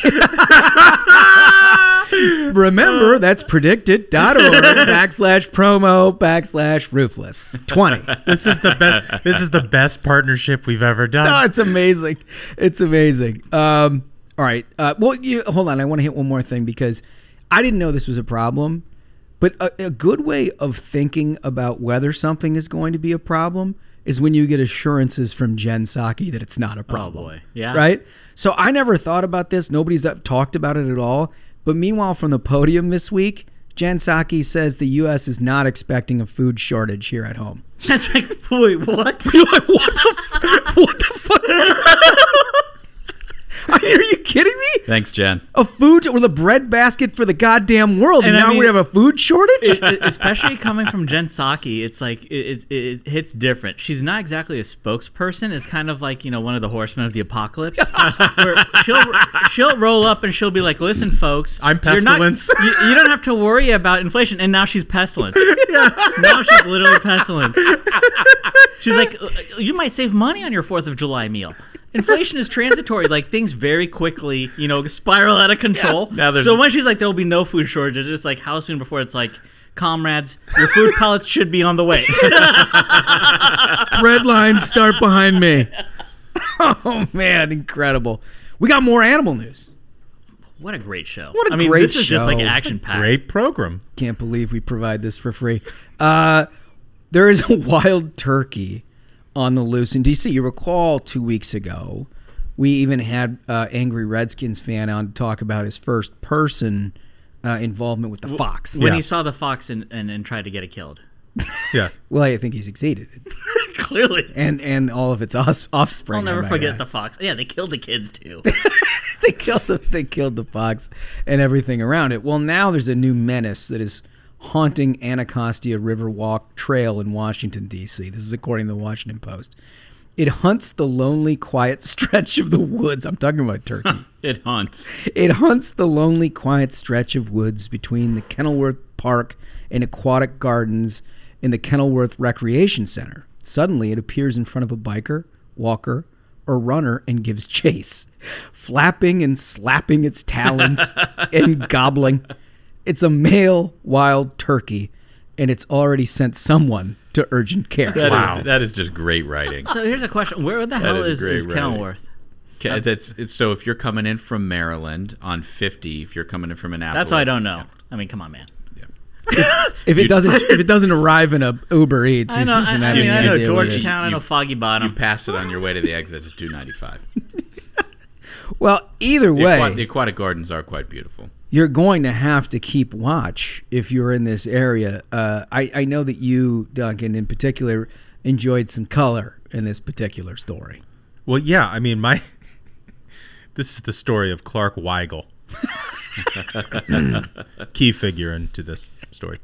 Remember, that's PredictIt.org backslash promo backslash ruthless 20. This is the best this is the best partnership we've ever done. No, it's amazing. It's amazing. Um, all right. Uh, well, you, hold on. I want to hit one more thing because I didn't know this was a problem. But a, a good way of thinking about whether something is going to be a problem is when you get assurances from Jen Psaki that it's not a oh, problem. boy. Yeah. Right? So I never thought about this. Nobody's talked about it at all. But meanwhile, from the podium this week, Jen Psaki says the U.S. is not expecting a food shortage here at home. That's like, wait, what? What the, f- what the fuck? Are you kidding me? Thanks, Jen. A food or the bread basket for the goddamn world, and, And I now we have a food shortage. It- it- especially coming from Jen Psaki, it's like it, it, it hits different. She's not exactly a spokesperson. It's kind of like you know one of the horsemen of the apocalypse. where she'll she'll roll up and she'll be like, "Listen, folks, I'm you're not- pestilence." you, you don't have to worry about inflation." And now she's pestilence. Now she's literally pestilence. She's like, "Uh, "You might save money on your Fourth of July meal." Inflation is transitory. Like things very quickly, you know, spiral out of control. Now so when she's like, "There will be no food shortage," it's just like, how soon before it's like, comrades, your food pellets should be on the way. Bread lines start behind me. Oh man, incredible! We got more animal news. what a great show! What a I mean, great this is just like action packed. Great program. Can't believe we provide this for free. Uh, there is a wild turkey on the loose in DC. You recall two weeks ago, we even had uh, angry Redskins fan on to talk about his first person uh, involvement with the fox. When Yeah. he saw the fox and, and, and tried to get it killed. Yeah. Well, I think he succeeded, Clearly. and and all of its os- offspring. I'll never forget add. the fox. Yeah, they killed the kids too. they killed the they killed the fox and everything around it. Well, now there's a new menace that is haunting Anacostia Riverwalk Trail in Washington D.C. This is according to the Washington Post. It hunts the lonely, quiet stretch of the woods. I'm talking about Turkey. It hunts. It hunts the lonely, quiet stretch of woods between the Kenilworth Park and Aquatic Gardens in the Kenilworth Recreation Center. Suddenly, it appears in front of a biker, walker, or runner and gives chase, flapping and slapping its talons and gobbling. It's a male wild turkey, and it's already sent someone to urgent care. That is- that is just great writing. so here's a question: Where the hell is is, is. Kenilworth? Okay, uh, that's it's, so if you're coming in from Maryland on 50, if you're coming in from Annapolis, That's why I don't know. I mean, come on, man. If it doesn't, if it doesn't arrive in a Uber Eats, I he know. I, doesn't I mean, I know idea what it is. Georgetown. I know Foggy Bottom. You Bottom. pass it on your way to the exit at 295. Well, either The, way, aqua- the aquatic gardens are quite beautiful. You're going to have to keep watch if you're in this area. Uh, I, I know that you, Duncan, in particular, enjoyed some color in this particular story. Well, yeah. I mean, my this is the story of Clark Weigel, key figure into this story.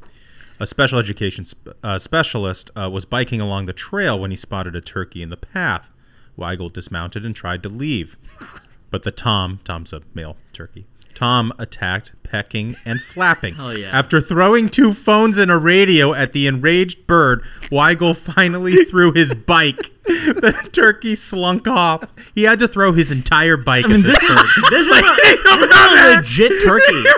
A special education sp- uh, specialist uh, was biking along the trail when he spotted a turkey in the path. Weigel dismounted and tried to leave, but the Tom, Tom's a male turkey, Tom attacked, pecking, and flapping. Oh, yeah. After throwing two phones and a radio at the enraged bird, Weigel finally threw his bike. The turkey slunk off. He had to throw his entire bike at this bird. This is, a, this is a legit turkey.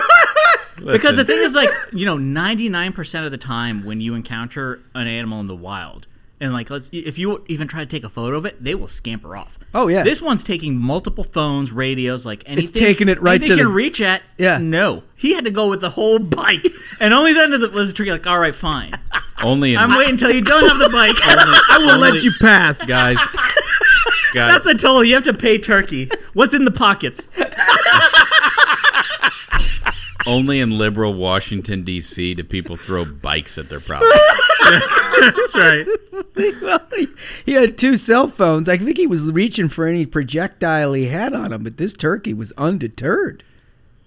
Because the thing is, like, you know, 99% of the time when you encounter an animal in the wild, and like, let's if you even try to take a photo of it, they will scamper off. Oh, yeah. This one's taking multiple phones, radios, like anything. taking it right anything to it can the- reach at. Yeah. No, he had to go with the whole bike, and only then was the turkey like, all right, fine. Only in I'm waiting until you don't have the bike. I will let you pass. guys. guys, That's the toll. You have to pay turkey. What's in the pockets? only in liberal Washington D.C. do people throw bikes at their property. That's right. well, he, he had two cell phones. I think he was reaching for any projectile he had on him, but this turkey was undeterred.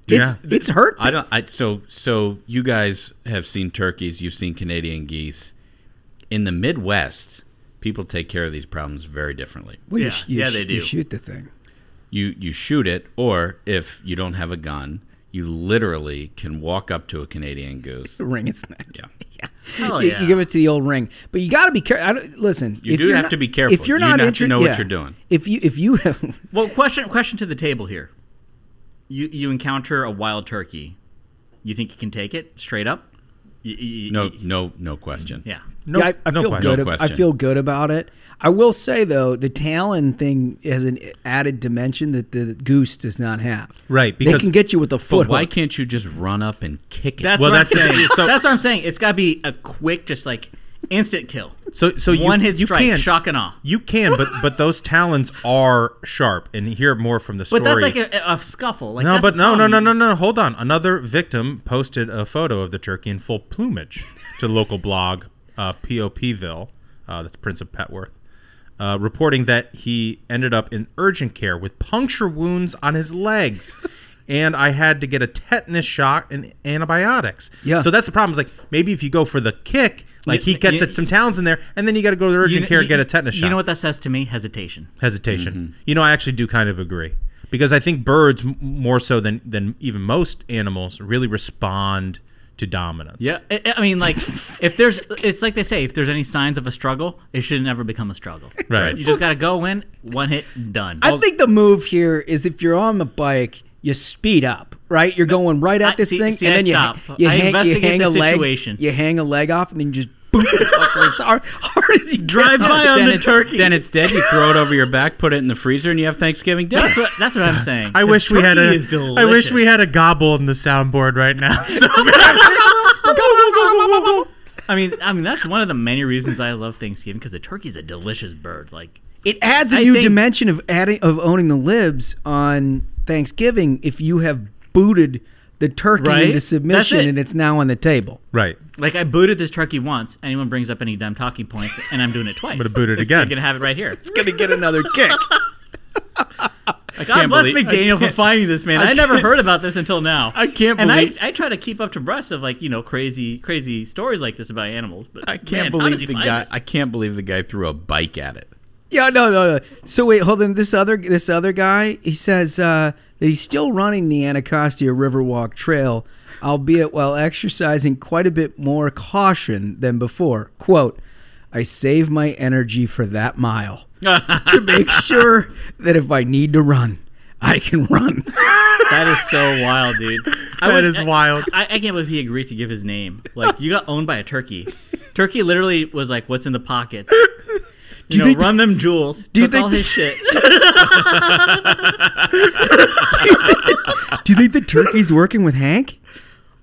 It's Yeah. it's hurt. I don't. I so so. You guys have seen turkeys. You've seen Canadian geese. In the Midwest, people take care of these problems very differently. Well, you Yeah, sh- you yeah, sh- they You do. shoot the thing. You you shoot it, or if you don't have a gun, you literally can walk up to a Canadian goose. Ring its neck. Yeah. Oh, you, yeah. you give it to the old ring, but you got to be careful. Listen, You if do you're have not- to be careful. If you're You not have to inter- know what you're doing. If you if you have Well, question question to the table here. You you encounter a wild turkey. You think you can take it straight up? You- you- No, you- no, no question. Yeah. No, yeah, I, I no feel question. good. No ab- I feel good about it. I will say though, the talon thing has an added dimension that the goose does not have. Right, they because- can get you with the But foot. why hook. can't you just run up and kick it? That's Well, what that's I'm the- saying. so- that's what I'm saying. It's got to be a quick, just like instant kill. So so you, One hit you strike, can, shock and awe. You can, but but those talons are sharp, and hear more from the story. But that's like a, a scuffle. Like no, but the no, no, no, no, no. Hold on. Another victim posted a photo of the turkey in full plumage to the local blog uh, POPville. Uh, that's Prince of Petworth. Uh, reporting that he ended up in urgent care with puncture wounds on his legs. And I had to get a tetanus shot and antibiotics. Yeah. So that's the problem. Is like maybe if you go for the kick, like he gets you- at some towns in there, and then you got to go to the urgent You- care and get a tetanus shot You know what that says to me? Hesitation. hesitation. You know, I actually do kind of agree because I think birds more so than than even most animals really respond to dominance. Yeah, I, I mean, like, if there's, it's like they say, if there's any signs of a struggle, it should never become a struggle. Right. You just got to go in, one hit, done. I think the move here is if you're on the bike, you speed up, right? You're going right at I- this see- thing, see, and I then you, stop. you I hang, you hang the a leg, you hang a leg off, and then you just boot the fucker as hard, hard as you Drive by on then the it's, turkey. Then it's dead. You throw it over your back, put it in the freezer, and you have Thanksgiving dinner. that's what that's what I'm saying. I wish we had turkey a. is I wish delicious. we had a gobble in the soundboard right now. So I mean, I mean that's one of the many reasons I love Thanksgiving because the turkey's a delicious bird. Like It adds a I new think- dimension of adding of owning the libs on Thanksgiving if you have booted the turkey Right? into submission it. and it's now on the table. right. Like I booted this turkey once. Anyone brings up any dumb talking points, and I'm doing it twice. I'm gonna boot it again. I'm gonna have it right here. It's gonna get another kick. God can't bless believe- McDaniel I for can't- finding this man. I I, never heard about this until now. I can't and believe- I, I try to keep up to breast of like you know crazy crazy stories like this about animals. But I can't man, how does believe he the guy. this? I can't believe the guy threw a bike at it. Yeah, no, no, no. So wait, hold on. This other this other guy, he says uh, that he's still running the Anacostia Riverwalk Trail, albeit while exercising quite a bit more caution than before. "Quote: I save my energy for that mile to make sure that if I need to run, I can run." That is so wild, dude. I That would- is I- wild. I, I can't believe he agreed to give his name. Like you got owned by a turkey. Turkey literally was like, "What's in the pockets?" You you know, think- run them jewels. do you think- all his shit? Do you think the turkey's working with Hank?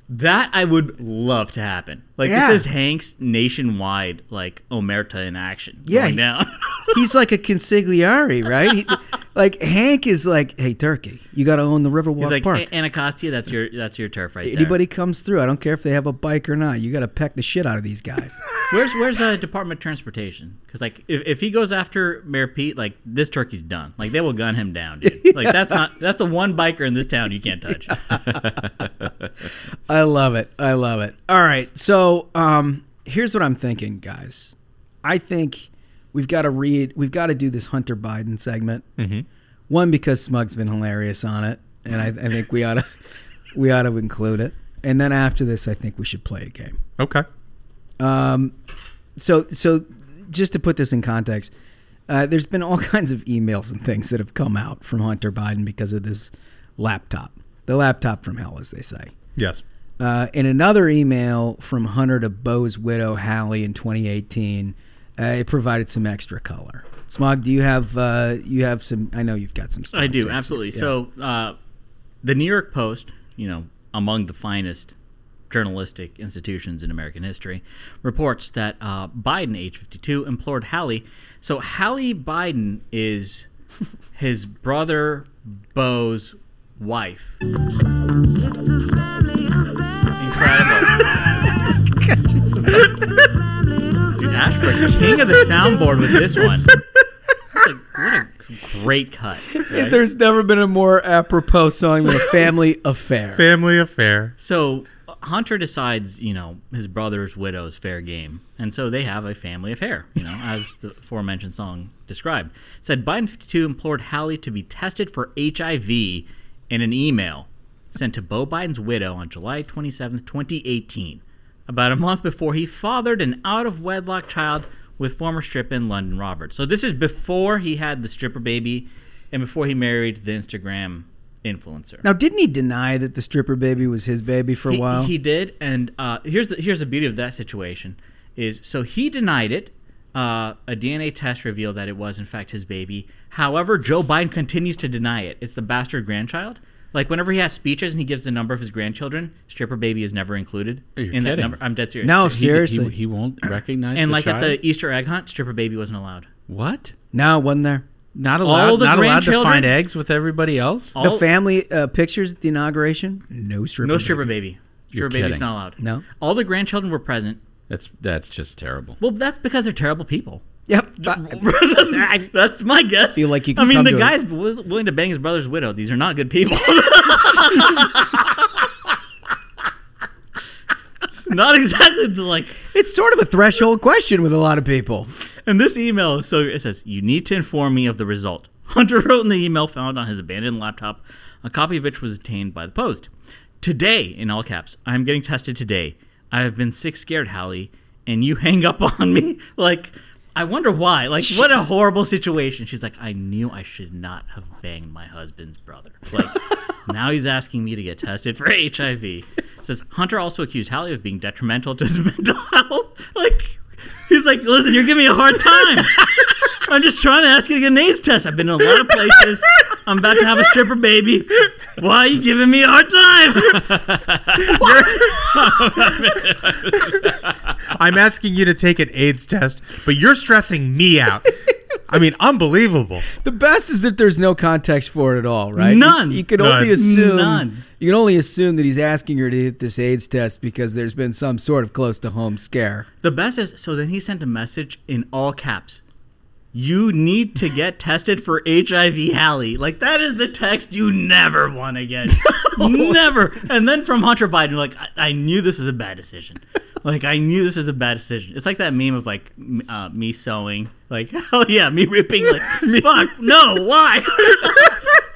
that I would love to happen. Like Yeah. this is Hank's nationwide like omerta in action. Yeah, he- down. He's like a consigliere, right? He, like Hank is like, "Hey, turkey, you got to own the Riverwalk He's like Park." "A- Anacostia. That's your that's your turf right Anybody comes through, I don't care if they have a bike or not. You got to peck the shit out of these guys. Where's where's the Department of Transportation? Because like if, if he goes after Mayor Pete, like this turkey's done. Like they will gun him down, dude. Like that's not that's the one biker in this town you can't touch. I love it. I love it. All right. So, um, here's what I'm thinking, guys. I think we've got to read, we've got to do this Hunter Biden segment. Mm-hmm. One, because Smug's been hilarious on it. And I, I think we ought to. we ought to include it. And then after this, I think we should play a game. Okay. Um, so so just to put this in context, uh, there's been all kinds of emails and things that have come out from Hunter Biden because of this laptop, the laptop from hell, as they say. Yes. Uh, in another email from Hunter to Beau's widow Hallie in 2018, uh, it provided some extra color. Smog, do you have uh, you have some? I know you've got some stuff. I do absolutely. So, uh, the New York Post, you know, among the finest journalistic institutions in American history, reports that uh, Biden, age 52, implored Hallie. So Hallie Biden is his brother Beau's wife. Dude, Ashford, king of the soundboard with this one. What a, what a great cut. right? There's never been a more apropos song than a family affair. Family affair. So Hunter decides, you know, his brother's widow's fair game, and so they have a family affair, you know, as the aforementioned song described. It said Biden 52 implored Hallie to be tested for HIV in an email sent to Beau Biden's widow on July 27, 2018, about a month before he fathered an out of wedlock child with former stripper in Lunden Roberts. So this is before he had the stripper baby and before he married the Instagram influencer. Now, didn't he deny that the stripper baby was his baby for a He- while? He did, and uh, here's the here's the beauty of that situation is so he denied it. Uh, a DNA test revealed that it was in fact his baby. However, Joe Biden continues to deny it. It's the bastard grandchild. Like whenever he has speeches and he gives the number of his grandchildren, stripper baby is never included You're in that kidding. number. I'm dead serious. No, He- seriously. he, he won't recognize. and the like at the Easter egg hunt, stripper baby wasn't allowed. what? no, wasn't there? Not All allowed. the Not allowed to find eggs with everybody else. All, the family uh, pictures at the inauguration? No stripper. no baby. stripper baby. You're Stripper baby's kidding. not allowed. No. All the grandchildren were present. That's that's just terrible. Well, that's because they're terrible people. Yep. that's, that's my guess. Feel like you I mean, come the to guy's wi- willing to bang his brother's widow. These are not good people. Not exactly the like. It's sort of a threshold question with a lot of people. And this email, so it says, "You need to inform me of the result." Hunter wrote in the email found on his abandoned laptop, a copy of which was obtained by the Post. Today, in all caps, I am getting tested today. I have been sick, scared, Hallie, and you hang up on me. Like, I wonder why. Like, what a horrible situation. She's like, I knew I should not have banged my husband's brother. Like, now he's asking me to get tested for HIV. It says Hunter also accused Hallie of being detrimental to his mental health. Like, he's like, listen, you're giving me a hard time. I'm just trying to ask you to get an AIDS test. I've been in a lot of places. I'm about to have a stripper baby. Why are you giving me a hard time? I'm asking you to take an AIDS test, but you're stressing me out. I mean, unbelievable. The best is that there's no context for it at all, right? None. You, can None. only assume. None. You can only assume that he's asking her to hit this AIDS test because there's been some sort of close to home scare. The best is so then he sent a message in all caps. You need to get tested for HIV, Hallie. Like that is the text you never want to get. never. And then from Hunter Biden, like I, I knew this was a bad decision. Like I knew this was a bad decision. It's like that meme of like uh, me sewing. Like hell yeah, me ripping. Like fuck no, why?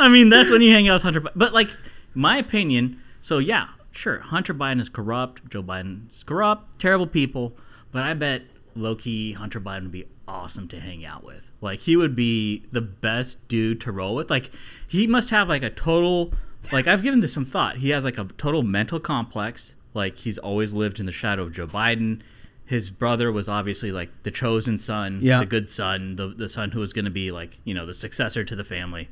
I mean that's when you hang out with Hunter. Biden. But like my opinion. So yeah, sure, Hunter Biden is corrupt. Joe Biden is corrupt. Terrible people. But I bet low key Hunter Biden would be awesome to hang out with. Like he would be the best dude to roll with. Like he must have like a total like I've given this some thought. He has like a total mental complex. Like he's always lived in the shadow of Joe Biden. His brother was obviously like the chosen son, Yeah. the good son, the the son who was going to be like, you know, the successor to the family.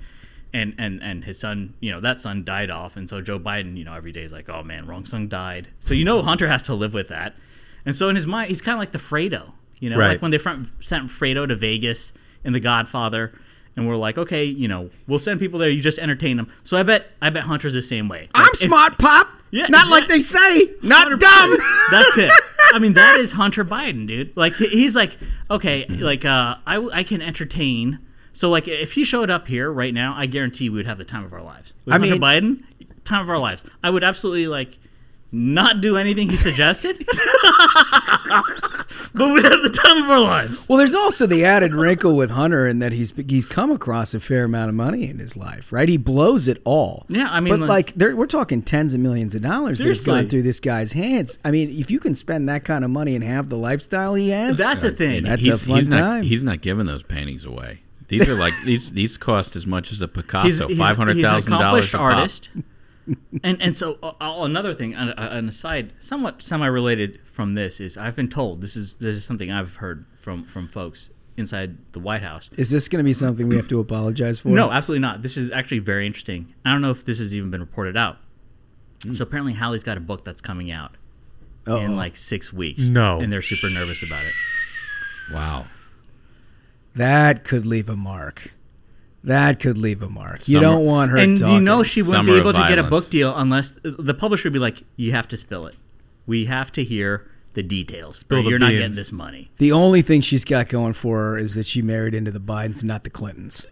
And and and his son, you know, that son died off and so Joe Biden, you know, every day is like, "Oh man, wrong son died." So you know Hunter has to live with that. And so in his mind, he's kind of like the Fredo, you know, Right. like when they front, sent Fredo to Vegas in The Godfather, and we're like, okay, you know, we'll send people there. You just entertain them. So I bet, I bet Hunter's the same way. I'm if- smart, Pop. Yeah, Not yeah. like they say. Not 100%. dumb. That's it. I mean, that is Hunter Biden, dude. Like he's like, okay, like uh, I I can entertain. So like, if he showed up here right now, I guarantee we would have the time of our lives. With I Hunter mean- Biden, time of our lives. I would absolutely like not do anything he suggested? but we had the time of our lives. Well, there's also the added wrinkle with Hunter in that he's he's come across a fair amount of money in his life, right? He blows it all. Yeah, I mean, but like- like, we're talking tens of millions of dollars that have Seriously. gone through this guy's hands. I mean, if you can spend that kind of money and have the lifestyle he has, That's the thing. That's he's, a fun he's time. Not, he's not giving those paintings away. These are like these. These cost as much as a Picasso, he's- five hundred thousand dollars. He's an accomplished artist. And and so uh, another thing, an, an aside, somewhat semi-related from this is I've been told this is this is something I've heard from from folks inside the White House. Is this going to be something we have to apologize for? No, absolutely not. This is actually very interesting. I don't know if this has even been reported out. So apparently, Hallie's got a book that's coming out Uh-oh. in like six weeks. No. and they're super nervous about it. Wow. that could leave a mark. That could leave a mark. You don't want her. and you know she wouldn't Summer be able to get a book deal unless the publisher would be like, "You have to spill it. We have to hear the details. But the you're not getting this money." the only thing she's got going for her is that she married into the Bidens, not the Clintons.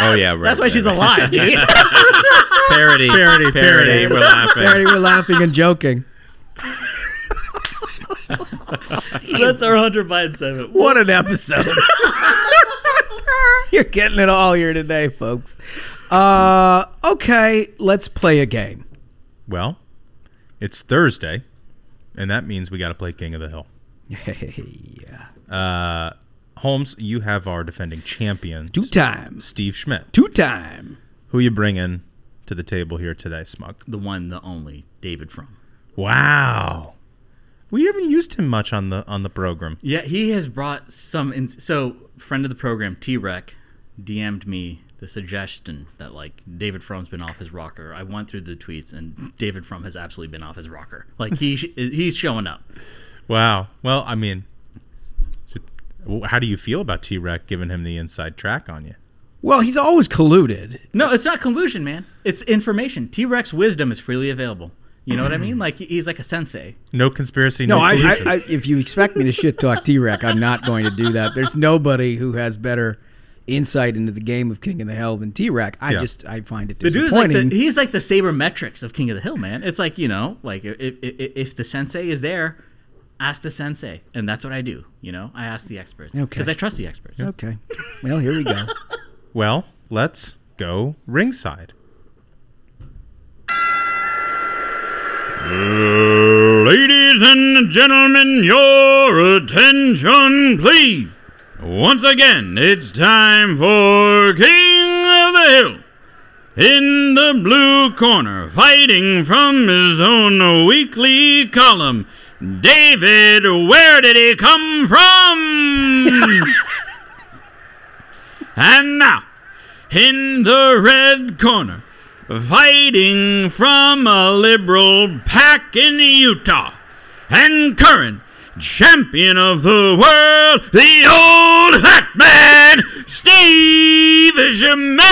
Oh yeah, right. That's why right, she's right. alive. dude. Parody, Parody, parody. We're laughing. Already we're laughing and joking. That's our Hunter Biden segment. What an episode. You're getting it all here today, folks. Uh, okay, let's play a game. Well, it's Thursday, and that means we got to play King of the Hill. yeah. Uh, Holmes, you have our defending champion, two time Steve Schmidt. Two time. Who you bringing to the table here today, Smug? The one, the only, David Frum. Wow, we haven't used him much on the on the program. Yeah, he has brought some. In- so, friend of the program, T Rec, DM'd me the suggestion that like David Frum's been off his rocker. I went through the tweets, and David Frum has absolutely been off his rocker. Like he sh- he's showing up. Wow. Well, I mean, how do you feel about T Rex giving him the inside track on you? Well, he's always colluded. No, it's not collusion, man. It's information. T Rex wisdom is freely available. You know what I mean? Like he's like a sensei. No conspiracy. No, No, I, I. I, if you expect me to shit talk T Rec, I'm not going to do that. There's nobody who has better insight into the game of King of the Hill than T Rec. I Yeah. just I find it The dude is like disappointing. the, he's like the sabermetrics of King of the Hill, man. It's like you know, like if, if, if the sensei is there, ask the sensei, and that's what I do. You know, I ask the experts Okay. because I trust the experts. okay. Well, here we go. well, let's go ringside. Ladies and gentlemen, your attention, please. Once again, it's time for King of the Hill. In the blue corner, fighting from his own weekly column, David, where did he come from? and now, in the red corner, fighting from a liberal pack in Utah, and current champion of the world, the old hat man, Steve Schmidt.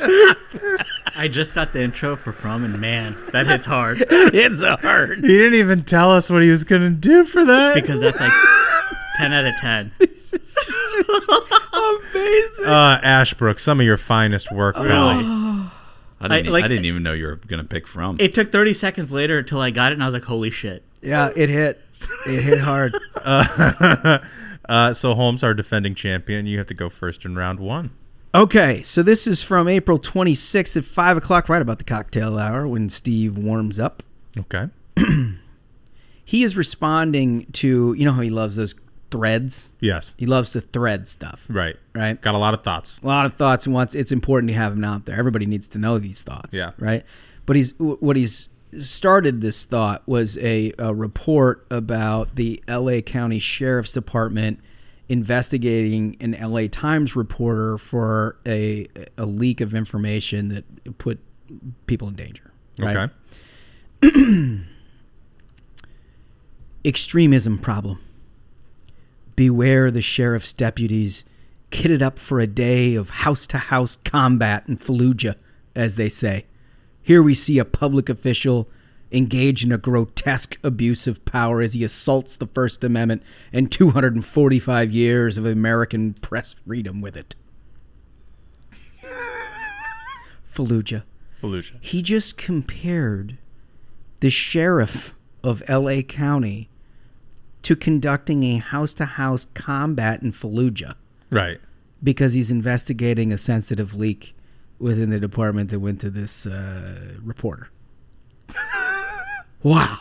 I just got the intro for Frum, and man, that hits hard it's a hard. He didn't even tell us what he was going to do for that. because that's like ten out of ten. Amazing. uh, Ashbrook, some of your finest work, really. I didn't, I- like- I didn't even know you were going to pick from. It took thirty seconds later till I got it, and I was like, "Holy shit!" Yeah, it hit. It hit hard. Uh, so Holmes, our defending champion, you have to go first in round one. Okay, so this is from April 26th at 5 o'clock, right about the cocktail hour when Steve warms up. Okay. He is responding to, you know how he loves those threads? Yes. He loves to thread stuff, Right. right? Got a lot of thoughts. a lot of thoughts and wants it's important to have them out there everybody needs to know these thoughts Yeah. right but he's what he's started this thought was a, a report about the la county sheriff's department investigating an la times reporter for a, a leak of information that put people in danger right Okay. extremism problem. Beware the sheriff's deputies kitted up for a day of house to house combat in Fallujah, as they say. Here we see a public official engage in a grotesque abuse of power as he assaults the First Amendment and 245 years of American press freedom with it. Fallujah. Fallujah. He just compared the sheriff of LA County to conducting a house to house combat in Fallujah Right. because he's investigating a sensitive leak within the department that went to this uh, reporter. wow.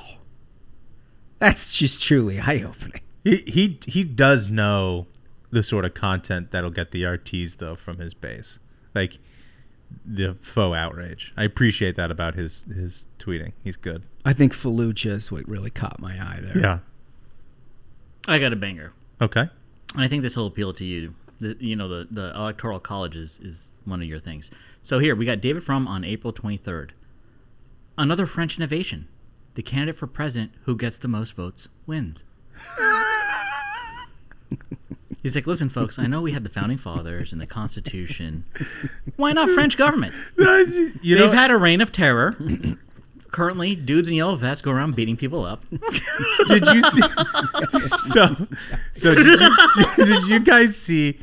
That's just truly eye opening. He he he does know the sort of content that'll get the RTs though from his base, like the faux outrage. I appreciate that about his his tweeting. He's good. I think Fallujah is what really caught my eye there. Yeah. I got a banger. Okay. And I think this will appeal to you. The, you know, the, the electoral college is, is one of your things. So here, we got David Frum on April 23rd. Another French innovation. The candidate for president who gets the most votes wins. He's like, listen, folks, I know we had the founding fathers and the Constitution. Why not French government? You They've had a reign of terror. Currently, dudes in yellow vests go around beating people up. did you see? so, so did you, did you guys see?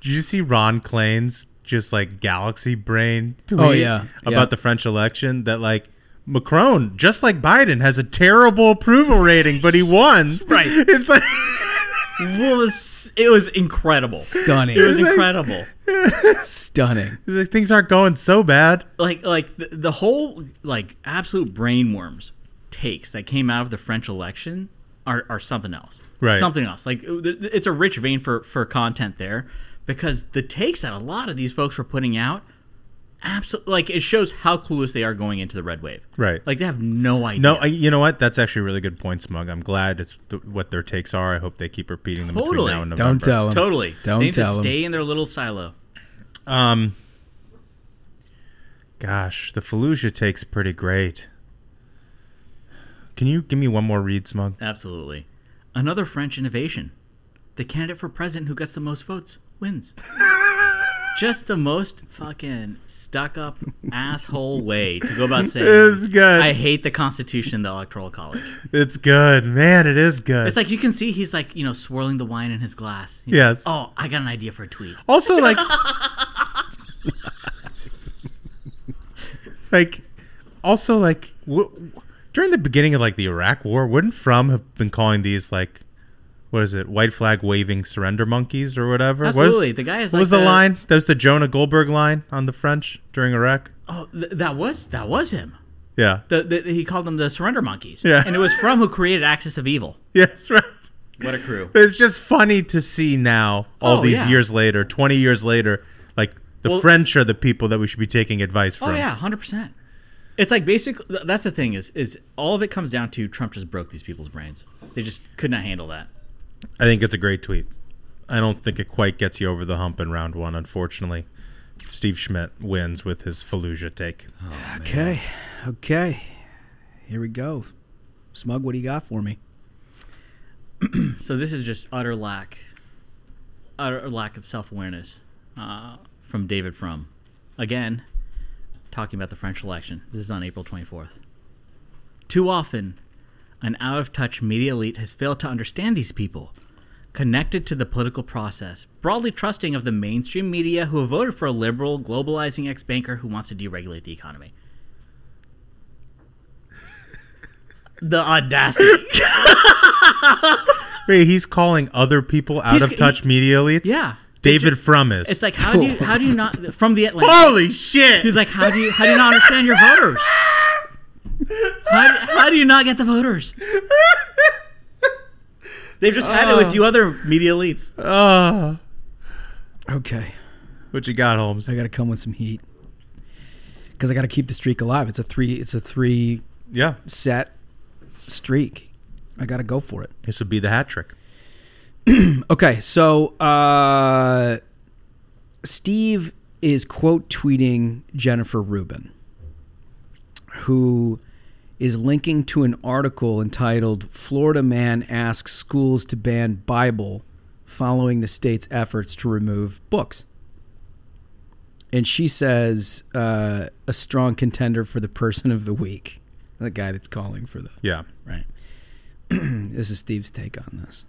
Did you see Ron Klain's just like galaxy brain tweet Oh, yeah. about Yeah. the French election that like Macron, just like Biden, has a terrible approval rating, but he won. Right. It's like It was, it was incredible. Stunning. It was incredible. Stunning. it's like, things aren't going so bad. like like the, the whole like absolute brainworms takes that came out of the French election are, are something else. Right. Something else. Like th- th- it's a rich vein for for content there because the takes that a lot of these folks were putting out absolutely like it shows how clueless they are going into the red wave. Right. Like they have no idea. No, I, you know what? That's actually a really good point, Smug. I'm glad it's th- what their takes are. I hope they keep repeating them between Totally. now and Don't tell him. totally. Don't they need tell to 'em. stay in their little silo. Um, gosh, the Fallujah take's pretty great. Can you give me one more read, Smug? Absolutely. Another French innovation. The candidate for president who gets the most votes wins. Just the most fucking stuck up asshole way to go about saying It's good. I hate the Constitution, the Electoral College. It's good, man. It is good. It's like you can see he's like, you know, swirling the wine in his glass. He's Yes. like, oh, I got an idea for a tweet. also like, like, also like, w- during the beginning of like the Iraq War, wouldn't Frum have been calling these like, what is it, white flag waving surrender monkeys or whatever? What Absolutely. The guy is What like was the the- line? That was the Jonah Goldberg line on the French during Iraq. Oh, th- that was that was him. Yeah. The, the, he called them the surrender monkeys. Yeah. And it was Frum who created Axis of Evil. Yes, right. What a crew. It's just funny to see now, all Oh, these yeah. years later, 20 years later, like the Well- French are the people that we should be taking advice oh, from. Oh yeah, hundred percent. It's like basically that's the thing is is all of it comes down to Trump just broke these people's brains. They just could not handle that. I think it's a great tweet. I don't think it quite gets you over the hump in round one, unfortunately. Steve Schmidt wins with his Fallujah take. Okay. Okay. Here we go. Smug, what do you got for me? So this is just utter lack, utter lack of self awareness uh, from David Frum. Again, talking about the French election. This is on April twenty fourth. Too often, an out of touch media elite has failed to understand these people. Connected to the political process, broadly trusting of the mainstream media who have voted for a liberal, globalizing ex banker who wants to deregulate the economy. The audacity. Wait, he's calling other people out He's- of touch media elites? Yeah. David Frum is. It's like how do you how do you not from the Atlantic? Holy shit! He's like how do you how do you not understand your voters? How, how do you not get the voters? They've just had it with you other media elites. Oh. Okay. What you got, Holmes? I got to come with some heat because I got to keep the streak alive. It's a three. It's a three Yeah. set streak. I got to go for it. This would be the hat trick. Okay, so uh, Steve is quote tweeting Jennifer Rubin, who is linking to an article entitled "Florida Man Asks Schools to Ban Bible Following the State's Efforts to Remove Books." And she says, uh, "A strong contender for the Person of the Week." The guy that's calling for the Yeah. right. this is Steve's take on this.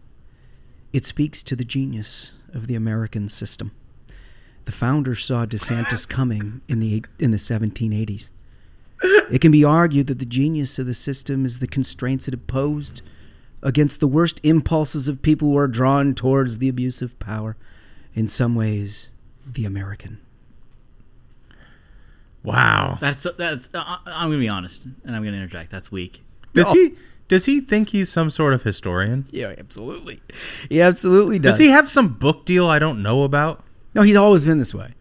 It speaks to the genius of the American system. The founders saw DeSantis coming in the in the 1780s. It can be argued that the genius of the system is the constraints it imposed against the worst impulses of people who are drawn towards the abuse of power. In some ways, the American. Wow. That's that's. Uh, I'm gonna be honest, and I'm gonna interject. That's weak. Does he does he think he's some sort of historian? Yeah, absolutely. He absolutely does. Does he have some book deal I don't know about? No, he's always been this way.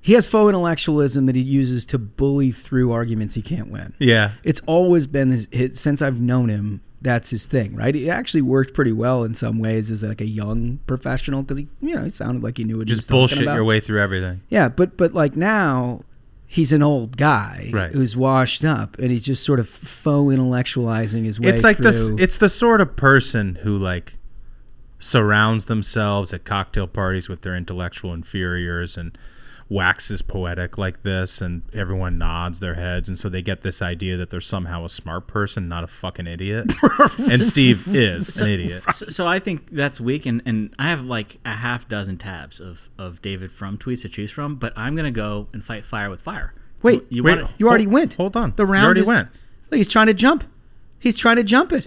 He has faux intellectualism that he uses to bully through arguments he can't win. Yeah. It's always been his, his since I've known him. That's his thing, right? It actually worked pretty well in some ways as like a young professional because he, you know, he sounded like he knew what he was Just talking bullshit about. your way through everything. Yeah, but but like now, he's an old guy Right. who's washed up, and he's just sort of faux intellectualizing his way. It's like through. this. It's the sort of person who like surrounds themselves at cocktail parties with their intellectual inferiors and waxes poetic like this, and everyone nods their heads, and so they get this idea that they're somehow a smart person, not a fucking idiot. and Steve is an idiot. So, so I think that's weak, and, and I have like a half dozen tabs of, of David Frum tweets to choose from, but I'm gonna go and fight fire with fire. Wait, you wait, want you already Hold- went. hold on. The round You already is- went. Look, he's trying to jump. He's trying to jump it.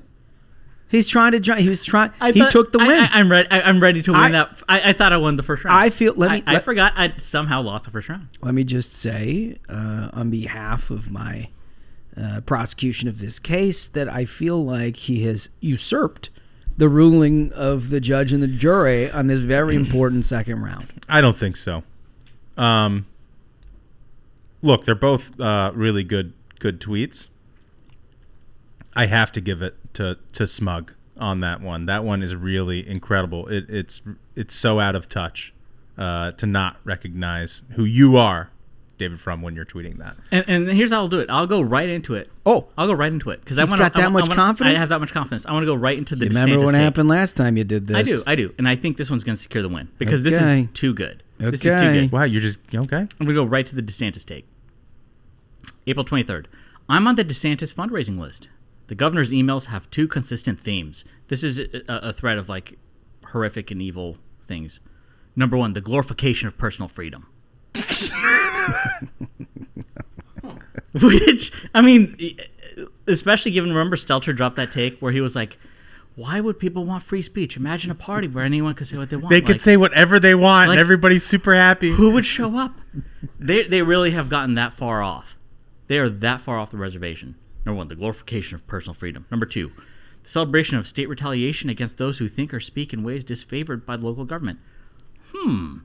He's trying to jump. He was trying. I He thought- took the I- win. I, am ready. I, am ready to win I- that. I, I thought I won the first round. I feel- let me- I, I forgot. I somehow lost the first round. Let me just say, uh, on behalf of my uh, prosecution of this case, that I feel like he has usurped the ruling of the judge and the jury on this very important second round. I don't think so. Um, look, they're both uh, really good good tweets. I have to give it to to Smug on that one. That one is really incredible. It, it's it's so out of touch uh, to not recognize who you are, David Frum, when you're tweeting that. And, and here's how I'll do it. I'll go right into it. Oh, I'll go right into it because I He's want got that much confidence? I have that much confidence. I want to go right into the. You remember DeSantis what take. happened last time you did this? I do, I do, and I think this one's going to secure the win because this is too good. This is too Okay. good. Wow, you're just okay. I'm going to go right to the DeSantis take. April 23rd. I'm on the DeSantis fundraising list. The governor's emails have two consistent themes. This is a, a thread of like horrific and evil things. Number one, the glorification of personal freedom. Which, I mean, especially given, remember Stelter dropped that take where he was like, why would people want free speech? Imagine a party where anyone could say what they want. They could Like, say whatever they want, like- and everybody's super happy. who would show up? They they really have gotten that far off. They are that far off the reservation. Number one, the glorification of personal freedom. Number two, the celebration of state retaliation against those who think or speak in ways disfavored by the local government. Hmm.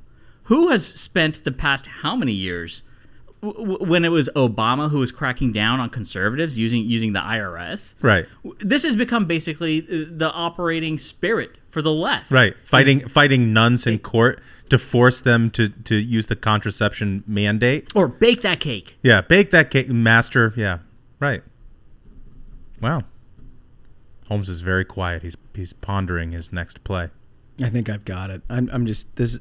Who has spent the past how many years w- when it was Obama who was cracking down on conservatives using using the IRS? Right, This has become basically uh, the operating spirit for the left. right. Fighting fighting nuns in court to force them to to use the contraception mandate. Or bake that cake. Yeah, bake that cake, master. Yeah, right. Wow. Holmes is very quiet. He's he's pondering his next play. I think I've got it. I'm, I'm just this.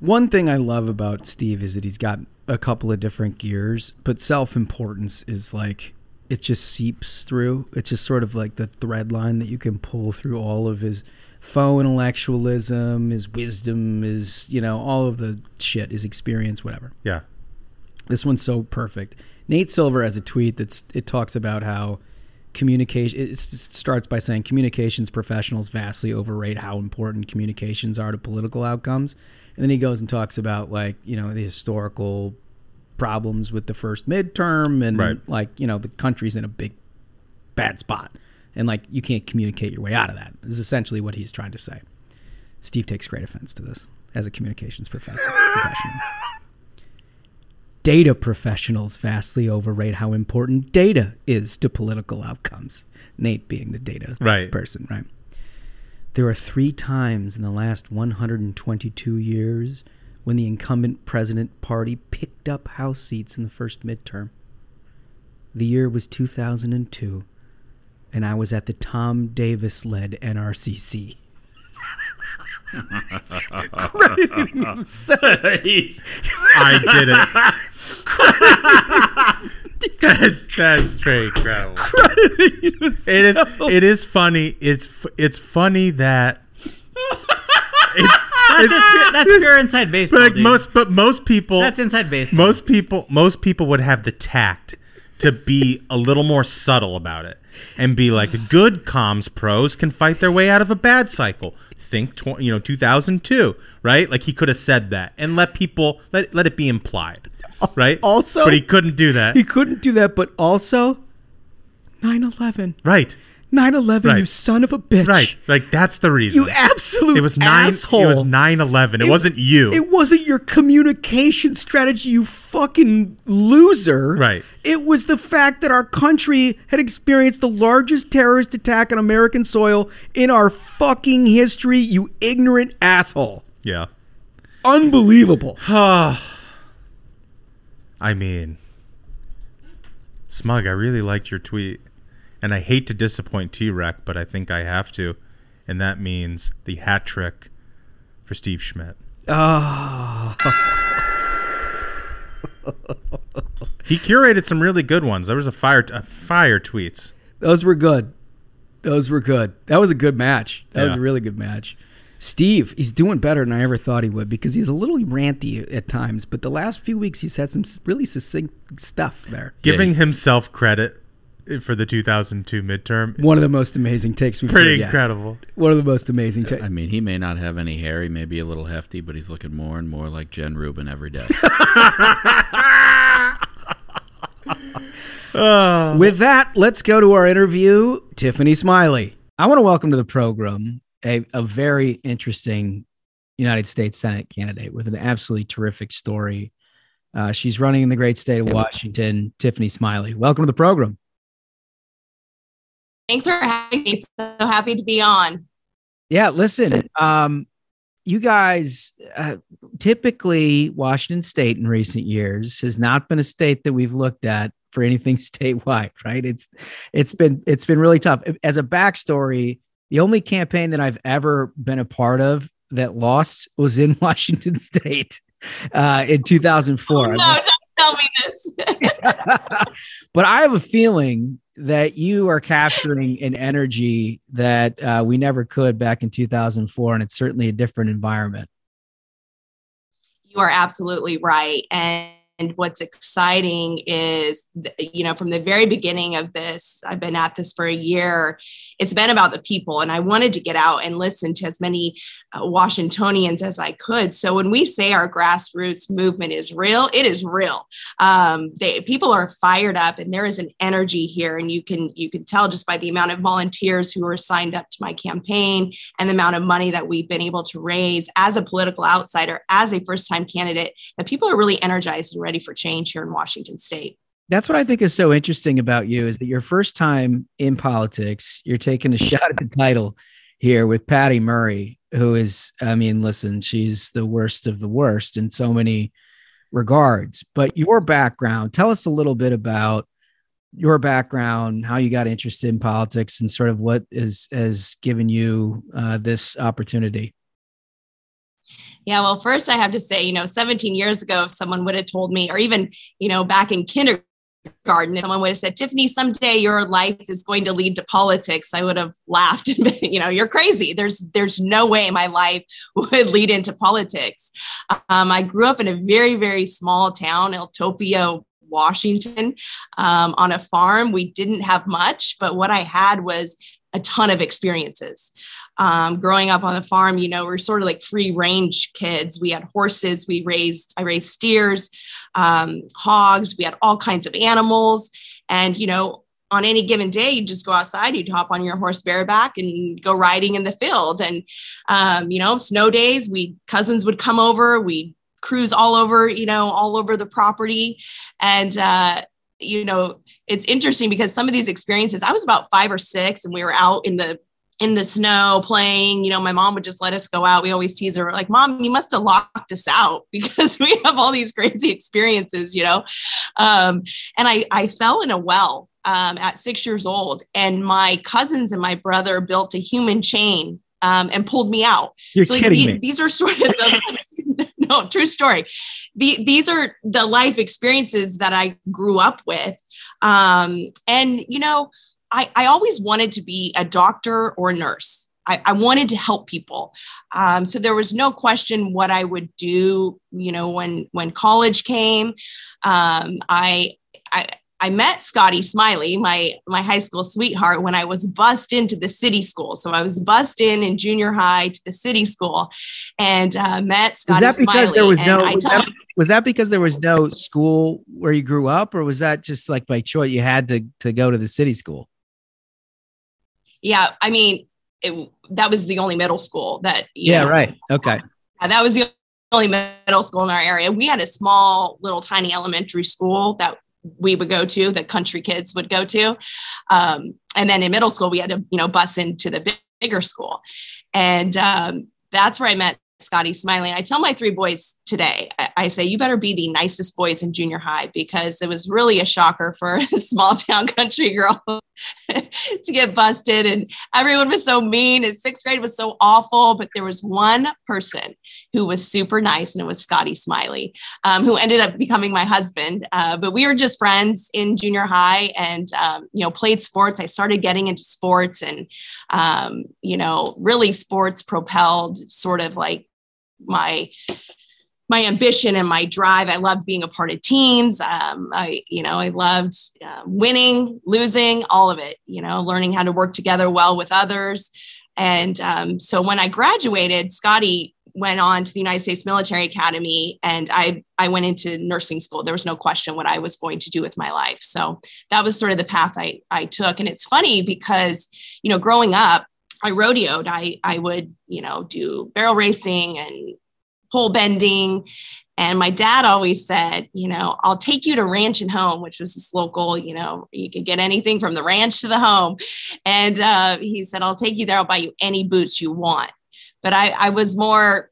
One thing I love about Steve is that he's got a couple of different gears, but self importance is like it just seeps through. It's just sort of like the thread line that you can pull through all of his faux intellectualism, his wisdom, his you know all of the shit, his experience, whatever. Yeah. This one's so perfect. Nate Silver has a tweet that's it talks about how communication it starts by saying communications professionals vastly overrate how important communications are to political outcomes. And then he goes and talks about like, you know, the historical problems with the first midterm and Right. like, you know, the country's in a big bad spot. And like you can't communicate your way out of that. Is essentially what he's trying to say. Steve takes great offense to this as a communications professor professional. Data professionals vastly overrate how important data is to political outcomes. Nate being the data Right. person, right? There are three times in the last 122 years when the incumbent president party picked up House seats in the first midterm. The year was 2002, and I was at the Tom Davis led NRCC. Crediting himself. I did it. that's that's straight incredible. It is it is funny. It's it's funny that it's, That's just pure, that's pure inside baseball. but like dude. most but most people That's inside baseball. most people most people would have the tact to be a little more subtle about it and be like, good comms pros can fight their way out of a bad cycle. Think, tw- you know, 2002, right? Like he could have said that and let people let let it be implied, right? Also- but he couldn't do that. He couldn't do that, but also 9/11. right, 9/11, you son of a bitch. right. Like that's the reason. You absolute It was nine. asshole. It was 9/11. It, wasn't you. It wasn't your communication strategy, you fucking loser. Right. It was the fact that our country had experienced the largest terrorist attack on American soil in our fucking history, you ignorant asshole. yeah. Unbelievable. I mean, Smug, I really liked your tweet. And I hate to disappoint T Rec, but I think I have to. And that means the hat trick for Steve Schmidt. Oh. He curated some really good ones. There was a fire, a fire tweets. Those were good. Those were good. That was a good match. That was a really good match. Steve, he's doing better than I ever thought he would because he's a little ranty at times, but the last few weeks he's had some really succinct stuff there. Giving himself credit for the 2002 midterm. One of the most amazing takes we've Pretty heard yet. incredible. One of the most amazing takes. I mean, he may not have any hair. He may be a little hefty, but he's looking more and more like Jen Rubin every day. With that, let's go to our interview, Tiffany Smiley. I want to welcome to the program a, a very interesting United States Senate candidate with an absolutely terrific story. Uh, she's running in the great state of Washington, Tiffany Smiley. Welcome to the program. Thanks for having me. So happy to be on. Yeah, listen, um, you guys, uh, typically Washington State in recent years has not been a state that we've looked at for anything statewide, right? It's it's been it's been really tough. As a backstory, the only campaign that I've ever been a part of that lost was in Washington State uh, in 2004. No, don't tell me this. but I have a feeling that you are capturing an energy that uh, we never could back in 2004, and it's certainly a different environment. you are absolutely right. And and what's exciting is, you know, from the very beginning of this, I've been at this for a year. It's been about the people, and I wanted to get out and listen to as many uh, Washingtonians as I could. So when we say our grassroots movement is real, it is real. Um, they, people are fired up, and there is an energy here, and you can you can tell just by the amount of volunteers who are signed up to my campaign and the amount of money that we've been able to raise as a political outsider, as a first time candidate, that people are really energized and ready for change here in Washington State. That's what I think is so interesting about you is that your first time in politics, you're taking a shot at the title here with Patty Murray, who is, I mean, listen, she's the worst of the worst in so many regards. But your background, tell us a little bit about your background, how you got interested in politics, and sort of what is has given you uh, this opportunity. Yeah, well, first I have to say, you know, 17 years ago, if someone would have told me, or even, you know, back in kindergarten, if someone would have said, Tiffany, someday your life is going to lead to politics, I would have laughed you know, you're crazy. There's there's no way my life would lead into politics. Um, I grew up in a very, very small town, Eltopia, Washington, um, on a farm. We didn't have much, but what I had was a ton of experiences. Um, growing up on the farm, you know, we're sort of like free range kids. We had horses, we raised, I raised steers, um, hogs, we had all kinds of animals. And, you know, on any given day, you'd just go outside, you'd hop on your horse bareback and go riding in the field. And, um, you know, snow days, we cousins would come over, we cruise all over, you know, all over the property. And, uh, you know, it's interesting because some of these experiences, I was about five or six and we were out in the in the snow playing. You know, my mom would just let us go out. We always tease her, like, Mom, you must have locked us out because we have all these crazy experiences, you know. Um, and I, I fell in a well um, at six years old, and my cousins and my brother built a human chain um, and pulled me out. You're so like, kidding these, me. these are sort of the no true story. The, these are the life experiences that I grew up with, um, and you know, I, I always wanted to be a doctor or a nurse. I, I wanted to help people, um, so there was no question what I would do. You know, when when college came, um, I I. I met Scotty Smiley, my my high school sweetheart, when I was bussed into the city school. So I was bussed in in junior high to the city school, and uh, met Scotty was that because Smiley. there was no was that, was that because there was no school where you grew up, or was that just like by choice you had to to go to the city school? Yeah, I mean, it, that was the only middle school that. you Yeah, know, right. Okay. uh, that was the only middle school in our area. We had a small, little, tiny elementary school that we would go to, that country kids would go to, um, and then in middle school we had to, you know, bus into the big, bigger school, and um, that's where I met Scotty Smiley. I tell my three boys today, I, I say, you better be the nicest boys in junior high because it was really a shocker for a small town country girl to get busted. And everyone was so mean. And sixth grade was so awful. But there was one person who was super nice, and it was Scotty Smiley, um, who ended up becoming my husband. Uh, but we were just friends in junior high and, um, you know, played sports. I started getting into sports and, um, you know, really sports propelled sort of like my my ambition and my drive. I loved being a part of teams. Um, I, you know, I loved uh, winning, losing, all of it. You know, learning how to work together well with others. And um, so when I graduated, Scotty went on to the United States Military Academy, and I I went into nursing school. There was no question what I was going to do with my life. So that was sort of the path I I took. And it's funny because you know, growing up, I rodeoed. I I would you know do barrel racing and pole bending. And my dad always said, you know, I'll take you to Ranch and Home, which was this local, you know, you could get anything from the ranch to the home. And uh, he said, I'll take you there. I'll buy you any boots you want. But I, I was more,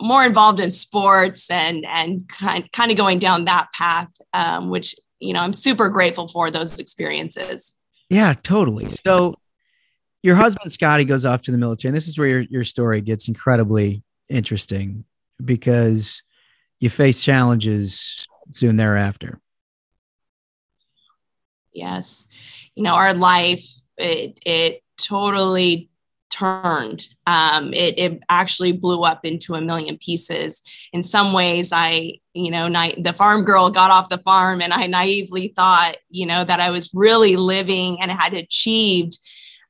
more involved in sports and and kind kind of going down that path, um, which you know I'm super grateful for those experiences. Yeah, totally. So your husband Scotty goes off to the military, and this is where your, your story gets incredibly interesting because you face challenges soon thereafter. Yes, you know our life it it totally turned. Um, it, it actually blew up into a million pieces. In some ways, I, you know, na- the farm girl got off the farm and I naively thought, you know, that I was really living and had achieved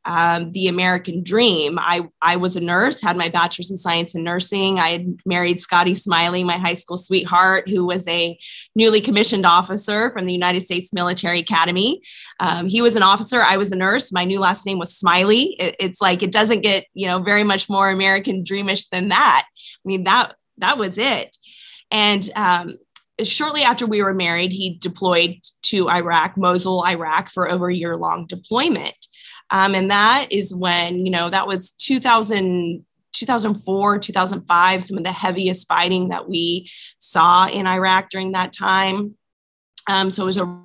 um, the American dream. I, I was a nurse, had my bachelor's in science and nursing. I had married Scotty Smiley, my high school sweetheart, who was a newly commissioned officer from the United States Military Academy. Um, he was an officer. I was a nurse. My new last name was Smiley. It, it's like it doesn't get you know very much more American dreamish than that. I mean that that was it. And um, shortly after we were married, he deployed to Iraq, Mosul, Iraq, for over a year long deployment. Um, and that is when, you know, that was 2000, 2004, 2005, some of the heaviest fighting that we saw in Iraq during that time. Um, so it was a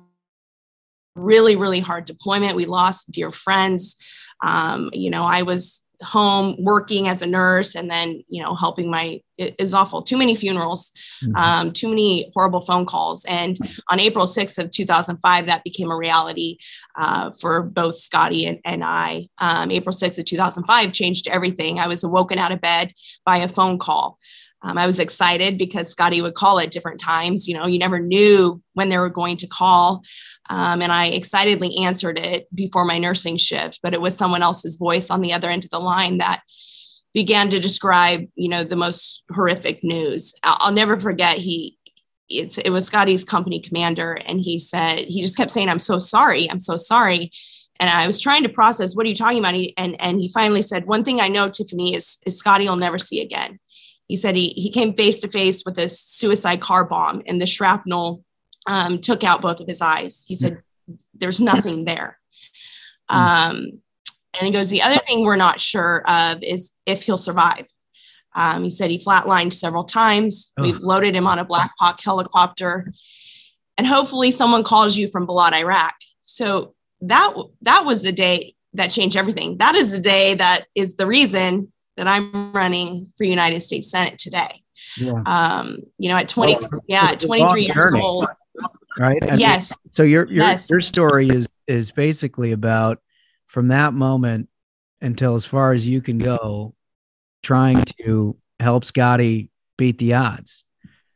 really, really hard deployment. We lost dear friends. Um, you know, I was home working as a nurse and then you know helping my is awful. Too many funerals um, too many horrible phone calls. And on april 6th of 2005 that became a reality uh, for both scotty and, and i. Um, april 6th of 2005 changed everything. I was awoken out of bed by a phone call. Um, I was excited because Scotty would call at different times. You know, you never knew when they were going to call. Um, and I excitedly answered it before my nursing shift, but it was someone else's voice on the other end of the line that began to describe, you know, the most horrific news. I'll, I'll never forget. He, it's, it was Scotty's company commander, and he said he just kept saying, "I'm so sorry, I'm so sorry." And I was trying to process, what are you talking about? He, and and he finally said, "One thing I know, Tiffany, is, is Scotty will never see again." He said he he came face to face with this suicide car bomb, and the shrapnel um, took out both of his eyes. He said, There's nothing there. Um, and he goes, The other thing we're not sure of is if he'll survive. Um, he said he flatlined several times. Oh. We've loaded him on a Black Hawk helicopter. And hopefully someone calls you from Balad, Iraq. So that that was the day that changed everything. That is the day that is the reason that I'm running for United States Senate today. Yeah. Um, you know, at 20, Well, yeah, at 23 years journey. old. right? I mean, Yes. so your your Yes. your story is is basically about from that moment until as far as you can go, trying to help Scotty beat the odds.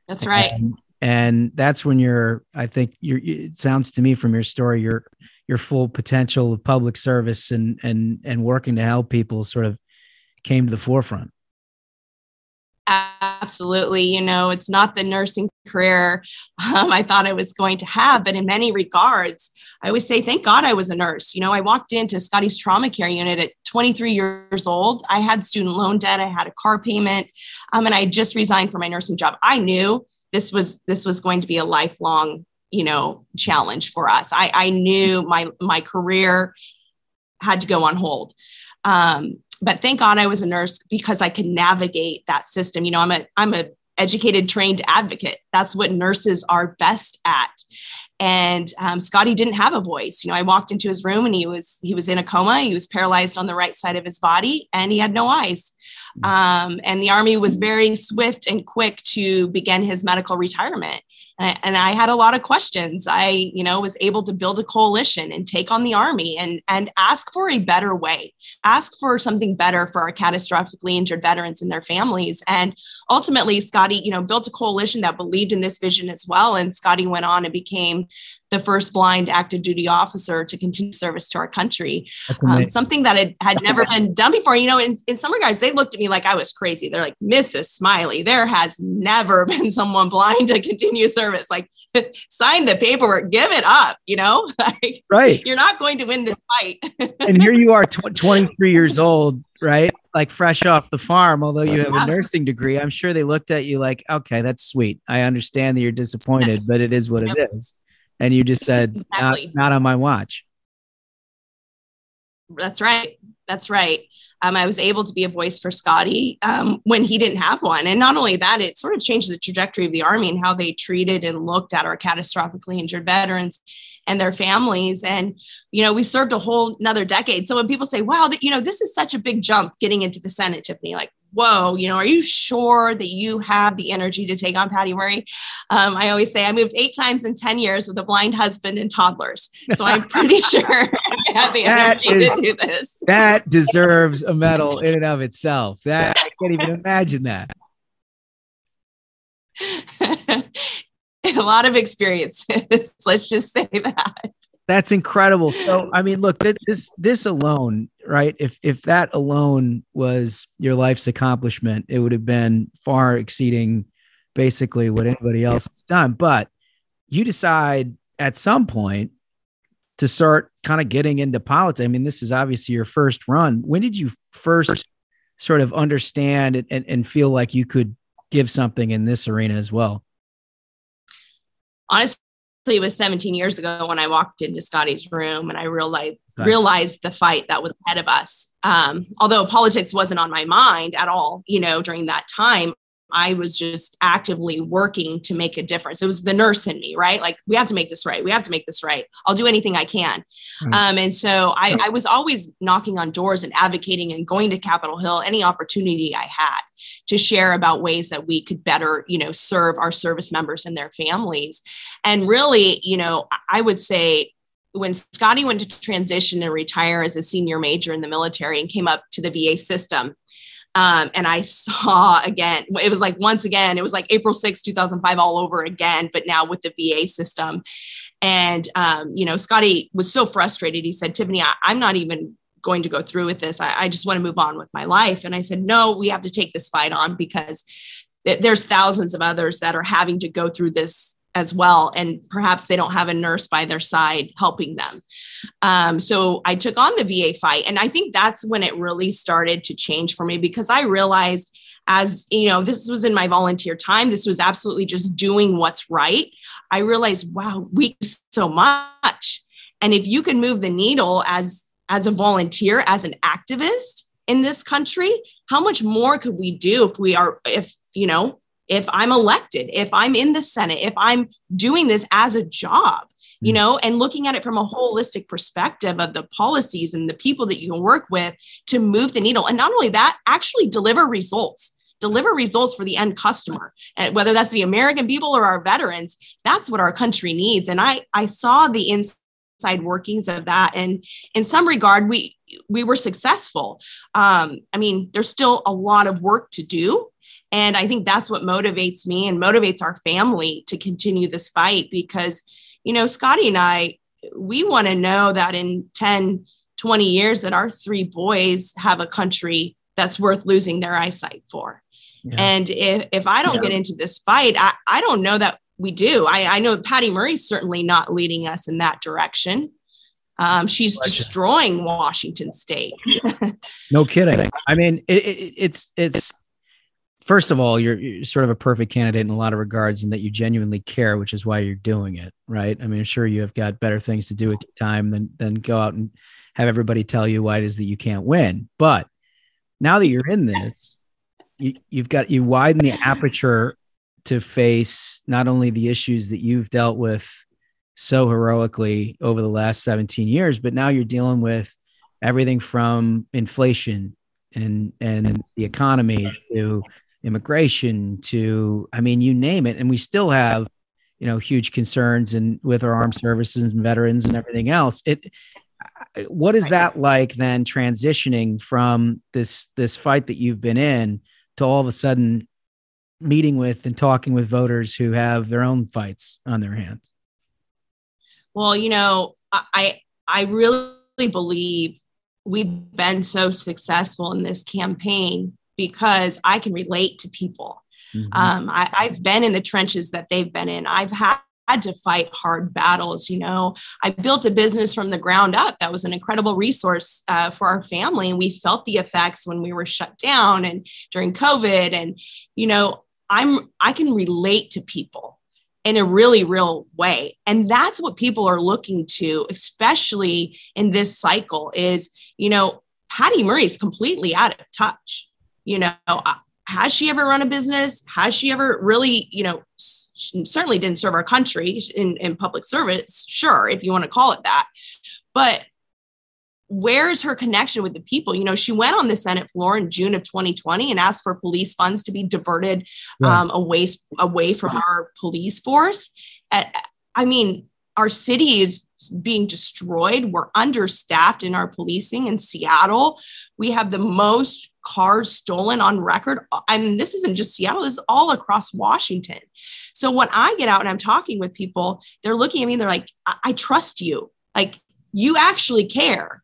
That's right. And, and that's when you're i think you're it sounds to me from your story your your full potential of public service and and and working to help people sort of came to the forefront absolutely you know it's not the nursing career um, i thought i was going to have but in many regards i always say thank god i was a nurse. You know i walked into scotty's trauma care unit at 23 years old. I had student loan debt i had a car payment um, and i just resigned from my nursing job. I knew this was this was going to be a lifelong you know challenge for us. I i knew my my career had to go on hold. Um, but thank god i was a nurse because i could navigate that system. You know i'm a i'm a educated trained advocate. That's what nurses are best at. And um, scotty didn't have a voice. You know i walked into his room and he was he was in a coma. He was paralyzed on the right side of his body and he had no eyes. Um, and the Army was very swift and quick to begin his medical retirement. And, and I had a lot of questions. I, you know, was able to build a coalition and take on the Army and, and ask for a better way, ask for something better for our catastrophically injured veterans and their families. And ultimately, Scotty, you know, built a coalition that believed in this vision as well. And Scotty went on and became the first blind active duty officer to continue service to our country. Um, something that had, had never been done before. You know, in, in some regards, they looked at me like I was crazy. They're like, Mrs. Smiley, there has never been someone blind to continue service. Like, sign the paperwork, give it up, you know? like, right. You're not going to win the fight. and here you are, tw- 23 years old, right? Like fresh off the farm, although you have a nursing degree. I'm sure they looked at you like, okay, that's sweet. I understand that you're disappointed, yes. but it is what yep. it is and you just said exactly. not, not on my watch that's right that's right um, I was able to be a voice for Scotty um, when he didn't have one. And not only that, it sort of changed the trajectory of the Army and how they treated and looked at our catastrophically injured veterans and their families. And, you know, we served a whole another decade. So when people say, wow, that, you know, this is such a big jump getting into the Senate, Tiffany, like, whoa, you know, are you sure that you have the energy to take on Patty Murray? Um, I always say I moved eight times in 10 years with a blind husband and toddlers. So I'm pretty sure I have the energy is, to do this. that deserves a medal in and of itself. That I can't even imagine that. a lot of experiences. Let's just say that. That's incredible. So, I mean, look, this this alone, right? If if that alone was your life's accomplishment, it would have been far exceeding basically what anybody else has done. But you decide at some point to start kind of getting into politics. I mean, this is obviously your first run. When did you first sort of understand and, and, and feel like you could give something in this arena as well? Honestly, it was 17 years ago when I walked into Scotty's room and I realized right. realized the fight that was ahead of us. Um, although politics wasn't on my mind at all, you know, during that time, I was just actively working to make a difference. It was the nurse in me, right? Like, we have to make this right. We have to make this right. I'll do anything I can. Mm-hmm. Um, and so I, I, was always knocking on doors and advocating and going to Capitol Hill any opportunity I had to share about ways that we could better, you know, serve our service members and their families. And really, you know, I would say when Scotty went to transition and retire as a senior major in the military and came up to the VA system, um, and I saw again, it was like once again, it was like April 6, 2005, all over again, but now with the VA system. And, um, you know, Scotty was so frustrated. He said, Tiffany, I, am not even going to go through with this. I, I just want to move on with my life. And I said, no, we have to take this fight on because th- there's thousands of others that are having to go through this as well and perhaps they don't have a nurse by their side helping them. Um, so i took on the va fight and i think that's when it really started to change for me because i realized as you know this was in my volunteer time this was absolutely just doing what's right. I realized wow we so much. And if you can move the needle as as a volunteer as an activist in this country how much more could we do if we are if you know if I'm elected, if I'm in the Senate, if I'm doing this as a job, you mm. know, and looking at it from a holistic perspective of the policies and the people that you can work with to move the needle. And not only that, actually deliver results deliver results for the end customer and whether that's the american people or our veterans that's what our country needs and i i saw the inside workings of that and in some regard we we were successful um, i mean there's still a lot of work to do And I think that's what motivates me and motivates our family to continue this fight because, you know, Scotty and I, we want to know that in 10, 20 years that our three boys have a country that's worth losing their eyesight for. Yeah. And if, if I don't yeah. get into this fight, I, I don't know that we do. I, I know Patty Murray's certainly not leading us in that direction. Um, she's destroying Washington State. no kidding. I mean, it, it, it's it's first of all, you're, you're, sort of a perfect candidate in a lot of regards, in that you genuinely care, which is why you're doing it, right? I mean, I'm sure you have got better things to do with your time than than go out and have everybody tell you why it is that you can't win. But now that you're in this, you, you've got you widen the aperture to face not only the issues that you've dealt with so heroically over the last 17 years, but now you're dealing with everything from inflation and and the economy to immigration to I mean you name it. And we still have you know huge concerns and with our armed services and veterans and everything else. It what is that like then transitioning from this this fight that you've been in to all of a sudden meeting with and talking with voters who have their own fights on their hands? Well, you know, I I really believe we've been so successful in this campaign because I can relate to people. Mm-hmm. Um, I, I've been in the trenches that they've been in. I've had had to fight hard battles. You know, I built a business from the ground up. That was an incredible resource uh, for our family. And we felt the effects when we were shut down and during COVID. And, you know, I'm, I can relate to people in a really real way and that's what people are looking to especially in this cycle is you know patty murray's completely out of touch you know uh, has she ever run a business has she ever really you know certainly didn't serve our country in, in public service sure if you want to call it that but where's her connection with the people? You know, she went on the Senate floor in June of 2020 and asked for police funds to be diverted um, away away from our police force. I mean, our city is being destroyed. We're understaffed in our policing in Seattle. We have the most cars stolen on record. I mean, this isn't just Seattle, this is all across Washington. So when I get out and I'm talking with people, they're looking at me and they're like, I, I trust you. Like, you actually care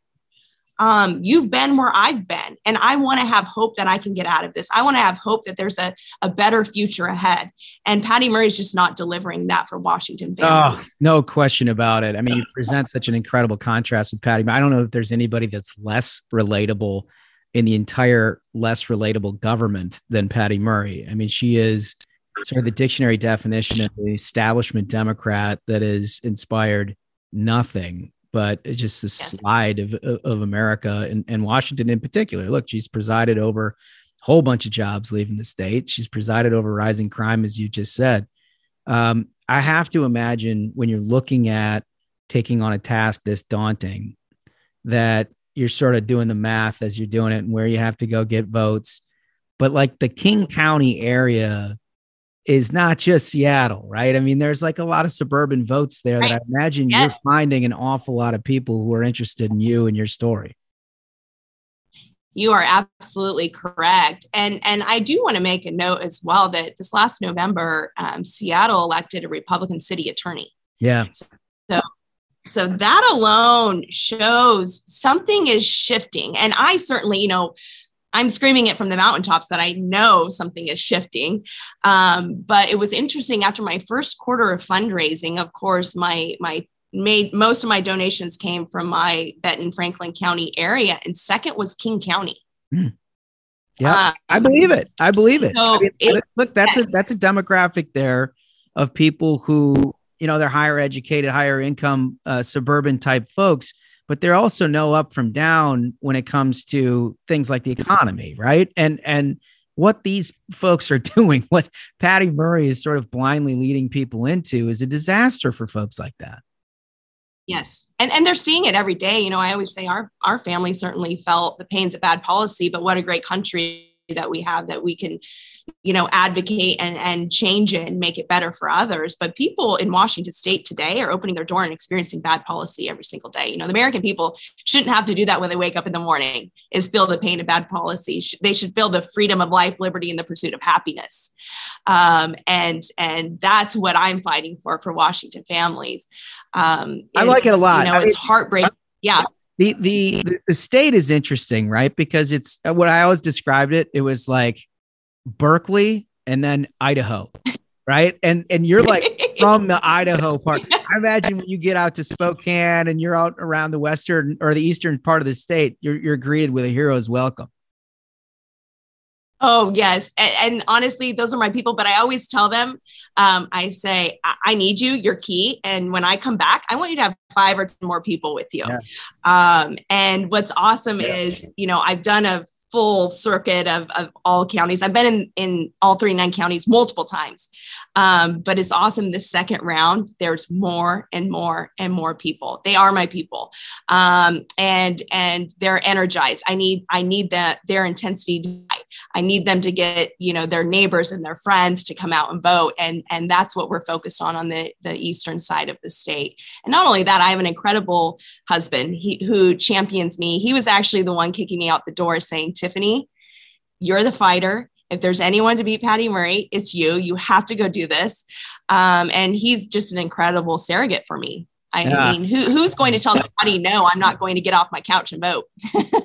um, you've been where I've been, and I want to have hope that I can get out of this. I want to have hope that there's a, a better future ahead. And Patty Murray is just not delivering that for Washington. Oh, no question about it. I mean, you present such an incredible contrast with Patty. I don't know if there's anybody that's less relatable in the entire less relatable government than Patty Murray. I mean, she is sort of the dictionary definition of the establishment Democrat that has inspired nothing but just the yes. slide of, of America and, and Washington in particular. Look, she's presided over a whole bunch of jobs leaving the state. She's presided over rising crime, as you just said. Um, I have to imagine when you're looking at taking on a task this daunting, that you're sort of doing the math as you're doing it and where you have to go get votes. But like the King County area is not just Seattle, right? I mean, there's like a lot of suburban votes there right. that I imagine yes. you're finding an awful lot of people who are interested in you and your story. You are absolutely correct, and and I do want to make a note as well that this last November, um, Seattle elected a Republican city attorney. Yeah. So, so that alone shows something is shifting, and I certainly, you know, I'm screaming it from the mountaintops that I know something is shifting. Um, but it was interesting after my first quarter of fundraising. Of course, my my made most of my donations came from my Benton Franklin County area, and second was King County. Mm. Yeah, uh, I believe it. I believe it. So I mean, it look, that's yes. a that's a demographic there of people who you know they're higher educated, higher income, uh, suburban type folks but they're also no up from down when it comes to things like the economy, right? And and what these folks are doing, what Patty Murray is sort of blindly leading people into, is a disaster for folks like that. Yes. And and they're seeing it every day. You know, I always say our our family certainly felt the pains of bad policy, but what a great country that we have that we can you know advocate and and change it and make it better for others. But people in washington state today are opening their door and experiencing bad policy every single day. You know the american people shouldn't have to do that when they wake up in the morning is feel the pain of bad policy. They should feel the freedom of life liberty and the pursuit of happiness. Um, and and that's what i'm fighting for for washington families. Um, i like it a lot. you know it's heartbreaking yeah the, the the state is interesting right because it's uh, what i always described it it was like Berkeley and then Idaho, right? And and you're like from the Idaho part. I imagine when you get out to Spokane and you're out around the western or the eastern part of the state, you're you're greeted with a hero's welcome. Oh yes, and, and, honestly, those are my people. But I always tell them, um, I say, I-, I-, need you. You're key. And when I come back, I want you to have five or ten more people with you. Yes. Um, and what's awesome yes. is, you know, I've done a full circuit of, of all counties. I've been in, in all 39 counties multiple times. Um, but it's awesome this second round, there's more and more and more people. They are my people. Um, and and they're energized. I need I need that their intensity. I need them to get, you know, their neighbors and their friends to come out and vote. And and that's what we're focused on on the, the eastern side of the state. And not only that, I have an incredible husband he, who champions me. He was actually the one kicking me out the door saying, Tiffany, you're the fighter. If there's anyone to beat Patty Murray, it's you. You have to go do this. Um, and he's just an incredible surrogate for me. I yeah. mean, who, who's going to tell somebody, no, I'm not going to get off my couch and vote?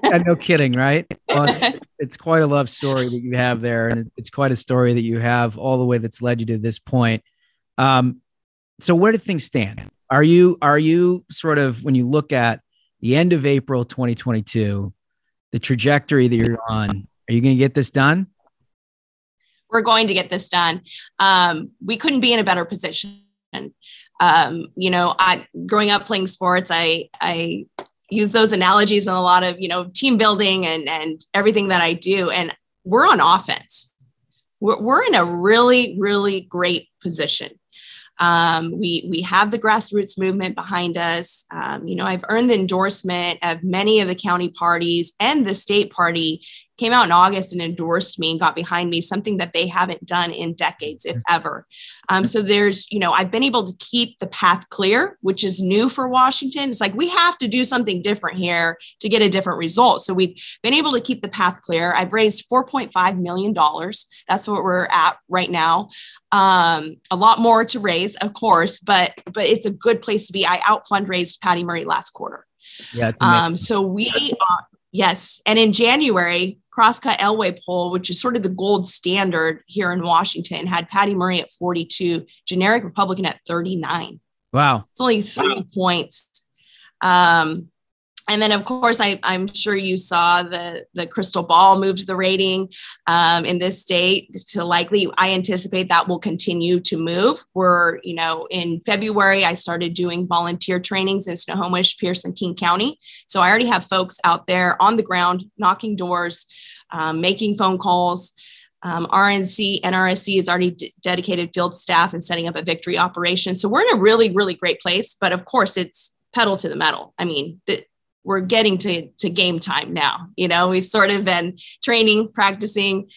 yeah, no kidding, right? Well, it's quite a love story that you have there. And it's quite a story that you have all the way that's led you to this point. Um, so where do things stand? Are you, are you sort of, when you look at the end of April 2022, the trajectory that you're on. Are you going to get this done? We're going to get this done. Um, we couldn't be in a better position. Um, you know, I growing up playing sports, I I use those analogies in a lot of you know team building and and everything that I do. And we're on offense. We're, we're in a really really great position. Um, we we have the grassroots movement behind us. Um, you know, I've earned the endorsement of many of the county parties and the state party came out in August and endorsed me and got behind me, something that they haven't done in decades, if ever. Um, so there's, you know, I've been able to keep the path clear, which is new for Washington. It's like we have to do something different here to get a different result. So we've been able to keep the path clear. I've raised $4.5 million. That's what we're at right now. Um, a lot more to raise, of course, but but it's a good place to be. I out fundraised Patty Murray last quarter. Yeah. Um, so we are, Yes. And in January, Crosscut Elway poll, which is sort of the gold standard here in Washington, had Patty Murray at 42, generic Republican at 39. Wow. It's only three points. Um, and then of course I, am sure you saw the the crystal ball moved the rating um, in this state to likely i anticipate that will continue to move we're you know in february i started doing volunteer trainings in snohomish pierce and king county so i already have folks out there on the ground knocking doors um, making phone calls um, RNC, NRSC has already d- dedicated field staff and setting up a victory operation. So we're in a really, really great place. But of course, it's pedal to the metal. I mean, the, we're getting to to game time now. You know, we've sort of been training, practicing,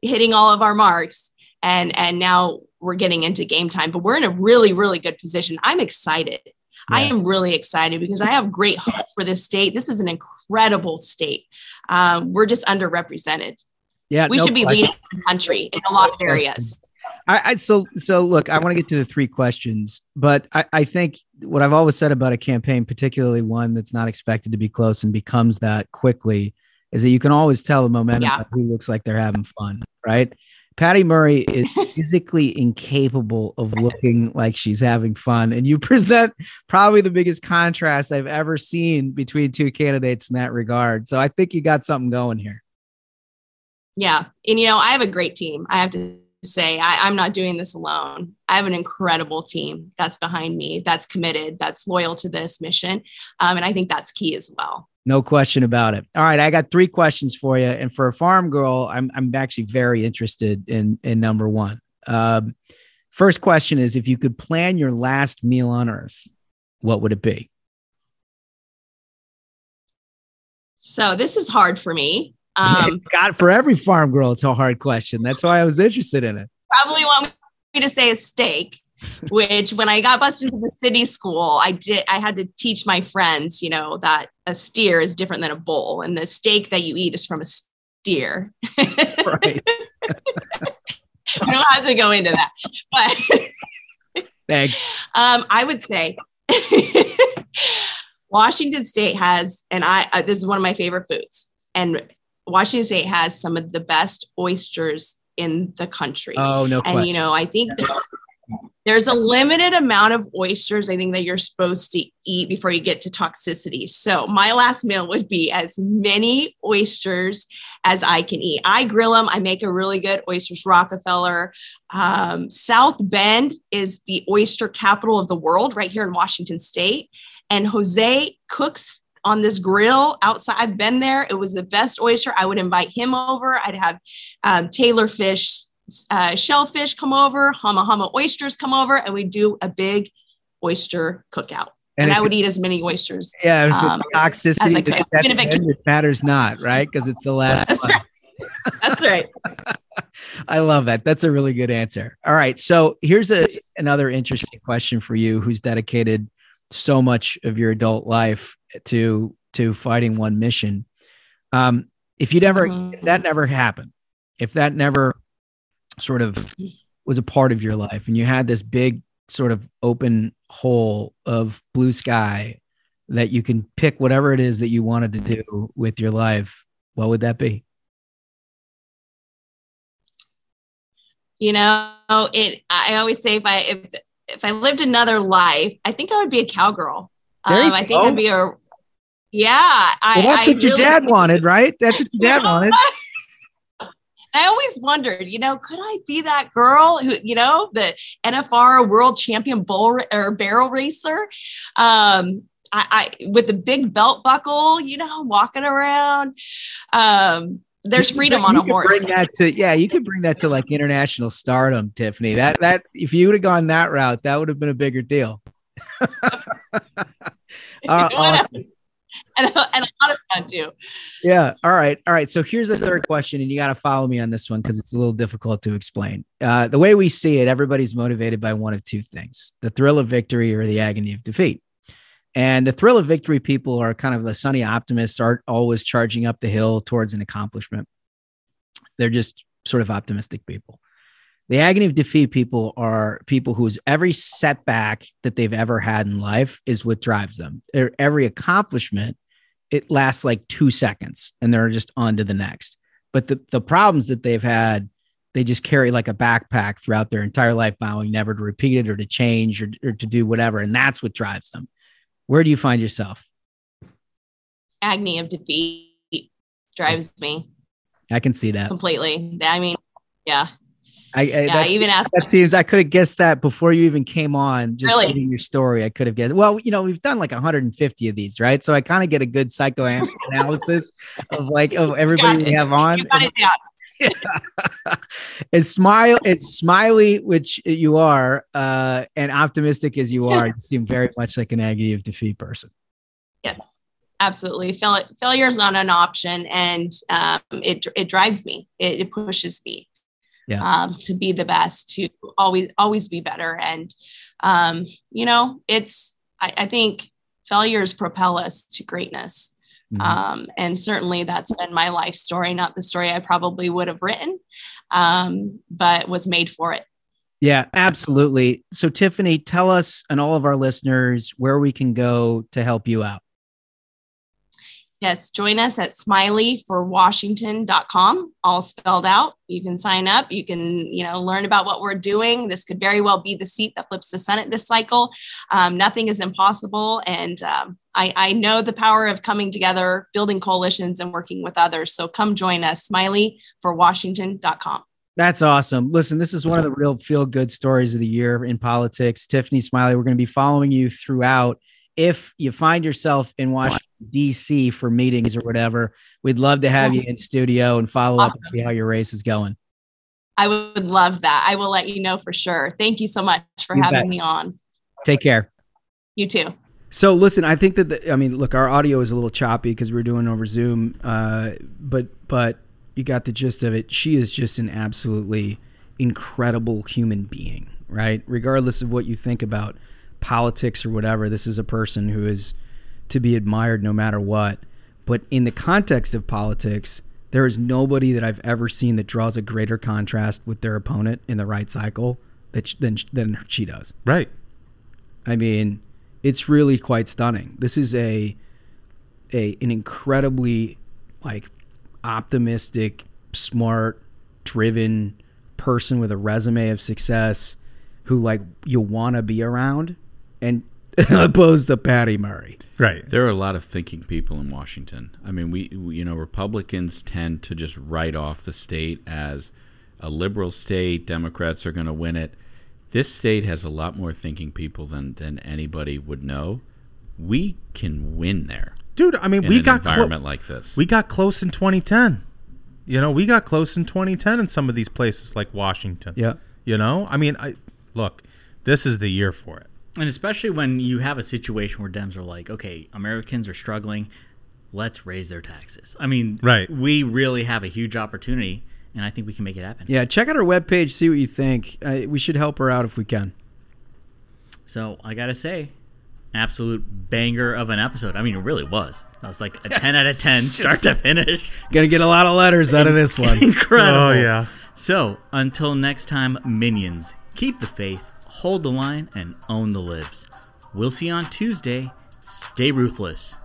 hitting all of our marks, and and now we're getting into game time. But we're in a really really good position. I'm excited. Yeah. I am really excited because I have great hope for this state. This is an incredible state. Um, we're just underrepresented. Yeah, we no, should be leading the country in a lot of areas. I, I so so look, I want to get to the three questions, but I, I think what I've always said about a campaign, particularly one that's not expected to be close and becomes that quickly, is that you can always tell the momentum yeah. who looks like they're having fun, right? Patty Murray is physically incapable of looking like she's having fun. And you present probably the biggest contrast I've ever seen between two candidates in that regard. So I think you got something going here. Yeah. And, you know, I have a great team. I have to say I, am not doing this alone. I have an incredible team that's behind me, that's committed, that's loyal to this mission. Um, and I think that's key as well. No question about it. All right, I got three questions for you, and for a farm girl, I'm I'm actually very interested in in number one. Um, first question is: If you could plan your last meal on Earth, what would it be? So this is hard for me Um, God, for every farm girl, it's a hard question. That's why I was interested in it. probably want me to say a steak which when i got bused into the city school i did i had to teach my friends you know that a steer is different than a bull and the steak that you eat is from a steer Right. i don't have to go into that but Thanks. um, i would say washington state has and i uh, this is one of my favorite foods and washington state has some of the best oysters in the country. Oh, no and question. you know i think there's, there's a limited amount of oysters i think that you're supposed to eat before you get to toxicity. So my last meal would be as many oysters as i can eat. I grill them i make a really good oysters rockefeller. Um, south bend is the oyster capital of the world right here in washington state. And jose cooks on this grill outside. I've been there. It was the best oyster. I would invite him over. I'd have um, Taylor fish, uh, shellfish come over, hama hama oysters come over, and we do a big oyster cookout. And And, I would it- eat as many oysters. Yeah, um, it's as I toxicity, could. that's Even if it it, it matters not, right? Because it's the last That's one. That's right. I love that. That's a really good answer. All right. So here's a another interesting question for you who's dedicated so much of your adult life to to fighting one mission. Um, if you never if that never happened, if that never sort of was a part of your life and you had this big sort of open hole of blue sky that you can pick whatever it is that you wanted to do with your life, what would that be? You know, it. I always say if I if if I lived another life, I think I would be a cowgirl. Um, I think. I'd be a. Yeah, I. Well, that's I what your really dad wanted, right? That's what your dad wanted. I always wondered, you know, could I be that girl who, you know, the NFR world champion bull or barrel racer? Um, I, I with the big belt buckle, you know, walking around. Um, there's freedom bring- on a horse. Bring that to yeah, you could bring that to like international stardom, Tiffany. That that if you would have gone that route, that would have been a bigger deal. Uh, awesome. and, and a lot of fun too. Yeah. All right. All right. So here's the third question, and you got to follow me on this one because it's a little difficult to explain. Uh, the way we see it, everybody's motivated by one of two things the thrill of victory or the agony of defeat. And the thrill of victory people are kind of the sunny optimists, aren't always charging up the hill towards an accomplishment. They're just sort of optimistic people. The agony of defeat people are people whose every setback that they've ever had in life is what drives them. Their every accomplishment it lasts like two seconds and they're just on to the next. But the, the problems that they've had, they just carry like a backpack throughout their entire life, vowing never to repeat it or to change or, or to do whatever. And that's what drives them. Where do you find yourself? Agony of defeat drives me I can see that. completely. I mean, yeah. I, I, Yeah, that, even asked that seems I could have guessed that before you even came on. Just Really? reading your story, I could have guessed. Well, you know, we've done like 150 of these, right? So I kind of get a good psychoanalysis of like of everybody we have on. You got it down. as smile it's smiley which you are uh and optimistic as you are you seem very much like an agony of defeat person Yes, absolutely. Fail- failure is not an option, and um, it it drives me. It, it pushes me Yeah. um, to be the best, to always always be better. And um, you know, it's I, I think failures propel us to greatness. Mhm. Um, and certainly that's been my life story, not the story I probably would have written, um, but was made for it. yeah absolutely so tiffany tell us and all of our listeners where we can go to help you out Yes, join us at smileyforwashington.com, all spelled out. You can sign up. You can, you know, learn about what we're doing. This could very well be the seat that flips the Senate this cycle. Um, nothing is impossible. And um, I, I know the power of coming together, building coalitions, and working with others. So come join us, smileyforwashington.com. That's awesome. Listen, this is one of the real feel good stories of the year in politics. Tiffany Smiley, we're going to be following you throughout. If you find yourself in Washington, D.C. for meetings or whatever, we'd love to have you in studio and follow up and see how your race is going. I would love that. I will let you know for sure. Thank you so much for You having bet. me on. Take care. You too. So listen, I think that the, I mean, look, our audio is a little choppy because we are doing over Zoom, uh, but but you got the gist of it. She is just an absolutely incredible human being, right? Regardless of what you think about politics or whatever, this is a person who is to be admired no matter what. But in the context of politics, there is nobody that I've ever seen that draws a greater contrast with their opponent in the right cycle than than she does. Right. I mean, it's really quite stunning. This is a a an incredibly like optimistic, smart, driven person with a resume of success who like you want to be around and opposed to Patty Murray. Right. There are a lot of thinking people in Washington. I mean, we, we you know Republicans tend to just write off the state as a liberal state. Democrats are going to win it. This state has a lot more thinking people than than anybody would know. We can win there, dude. I mean, in we an got clo- environment like this. We got close in 2010. You know, we got close in 2010 in some of these places like Washington. Yeah. You know, I mean, I look, this is the year for it. And especially when you have a situation where Dems are like, okay, Americans are struggling, let's raise their taxes. I mean, Right. we really have a huge opportunity, and I think we can make it happen. Yeah, check out our webpage, see what you think. Uh, we should help her out if we can. So I gotta say, absolute banger of an episode. I mean, it really was. That was like a ten out of ten, start to finish. Gonna get a lot of letters out of this one. Incredible. Oh, yeah. So until next time, minions, keep the faith, hold the line, and own the libs. We'll see you on Tuesday. Stay ruthless.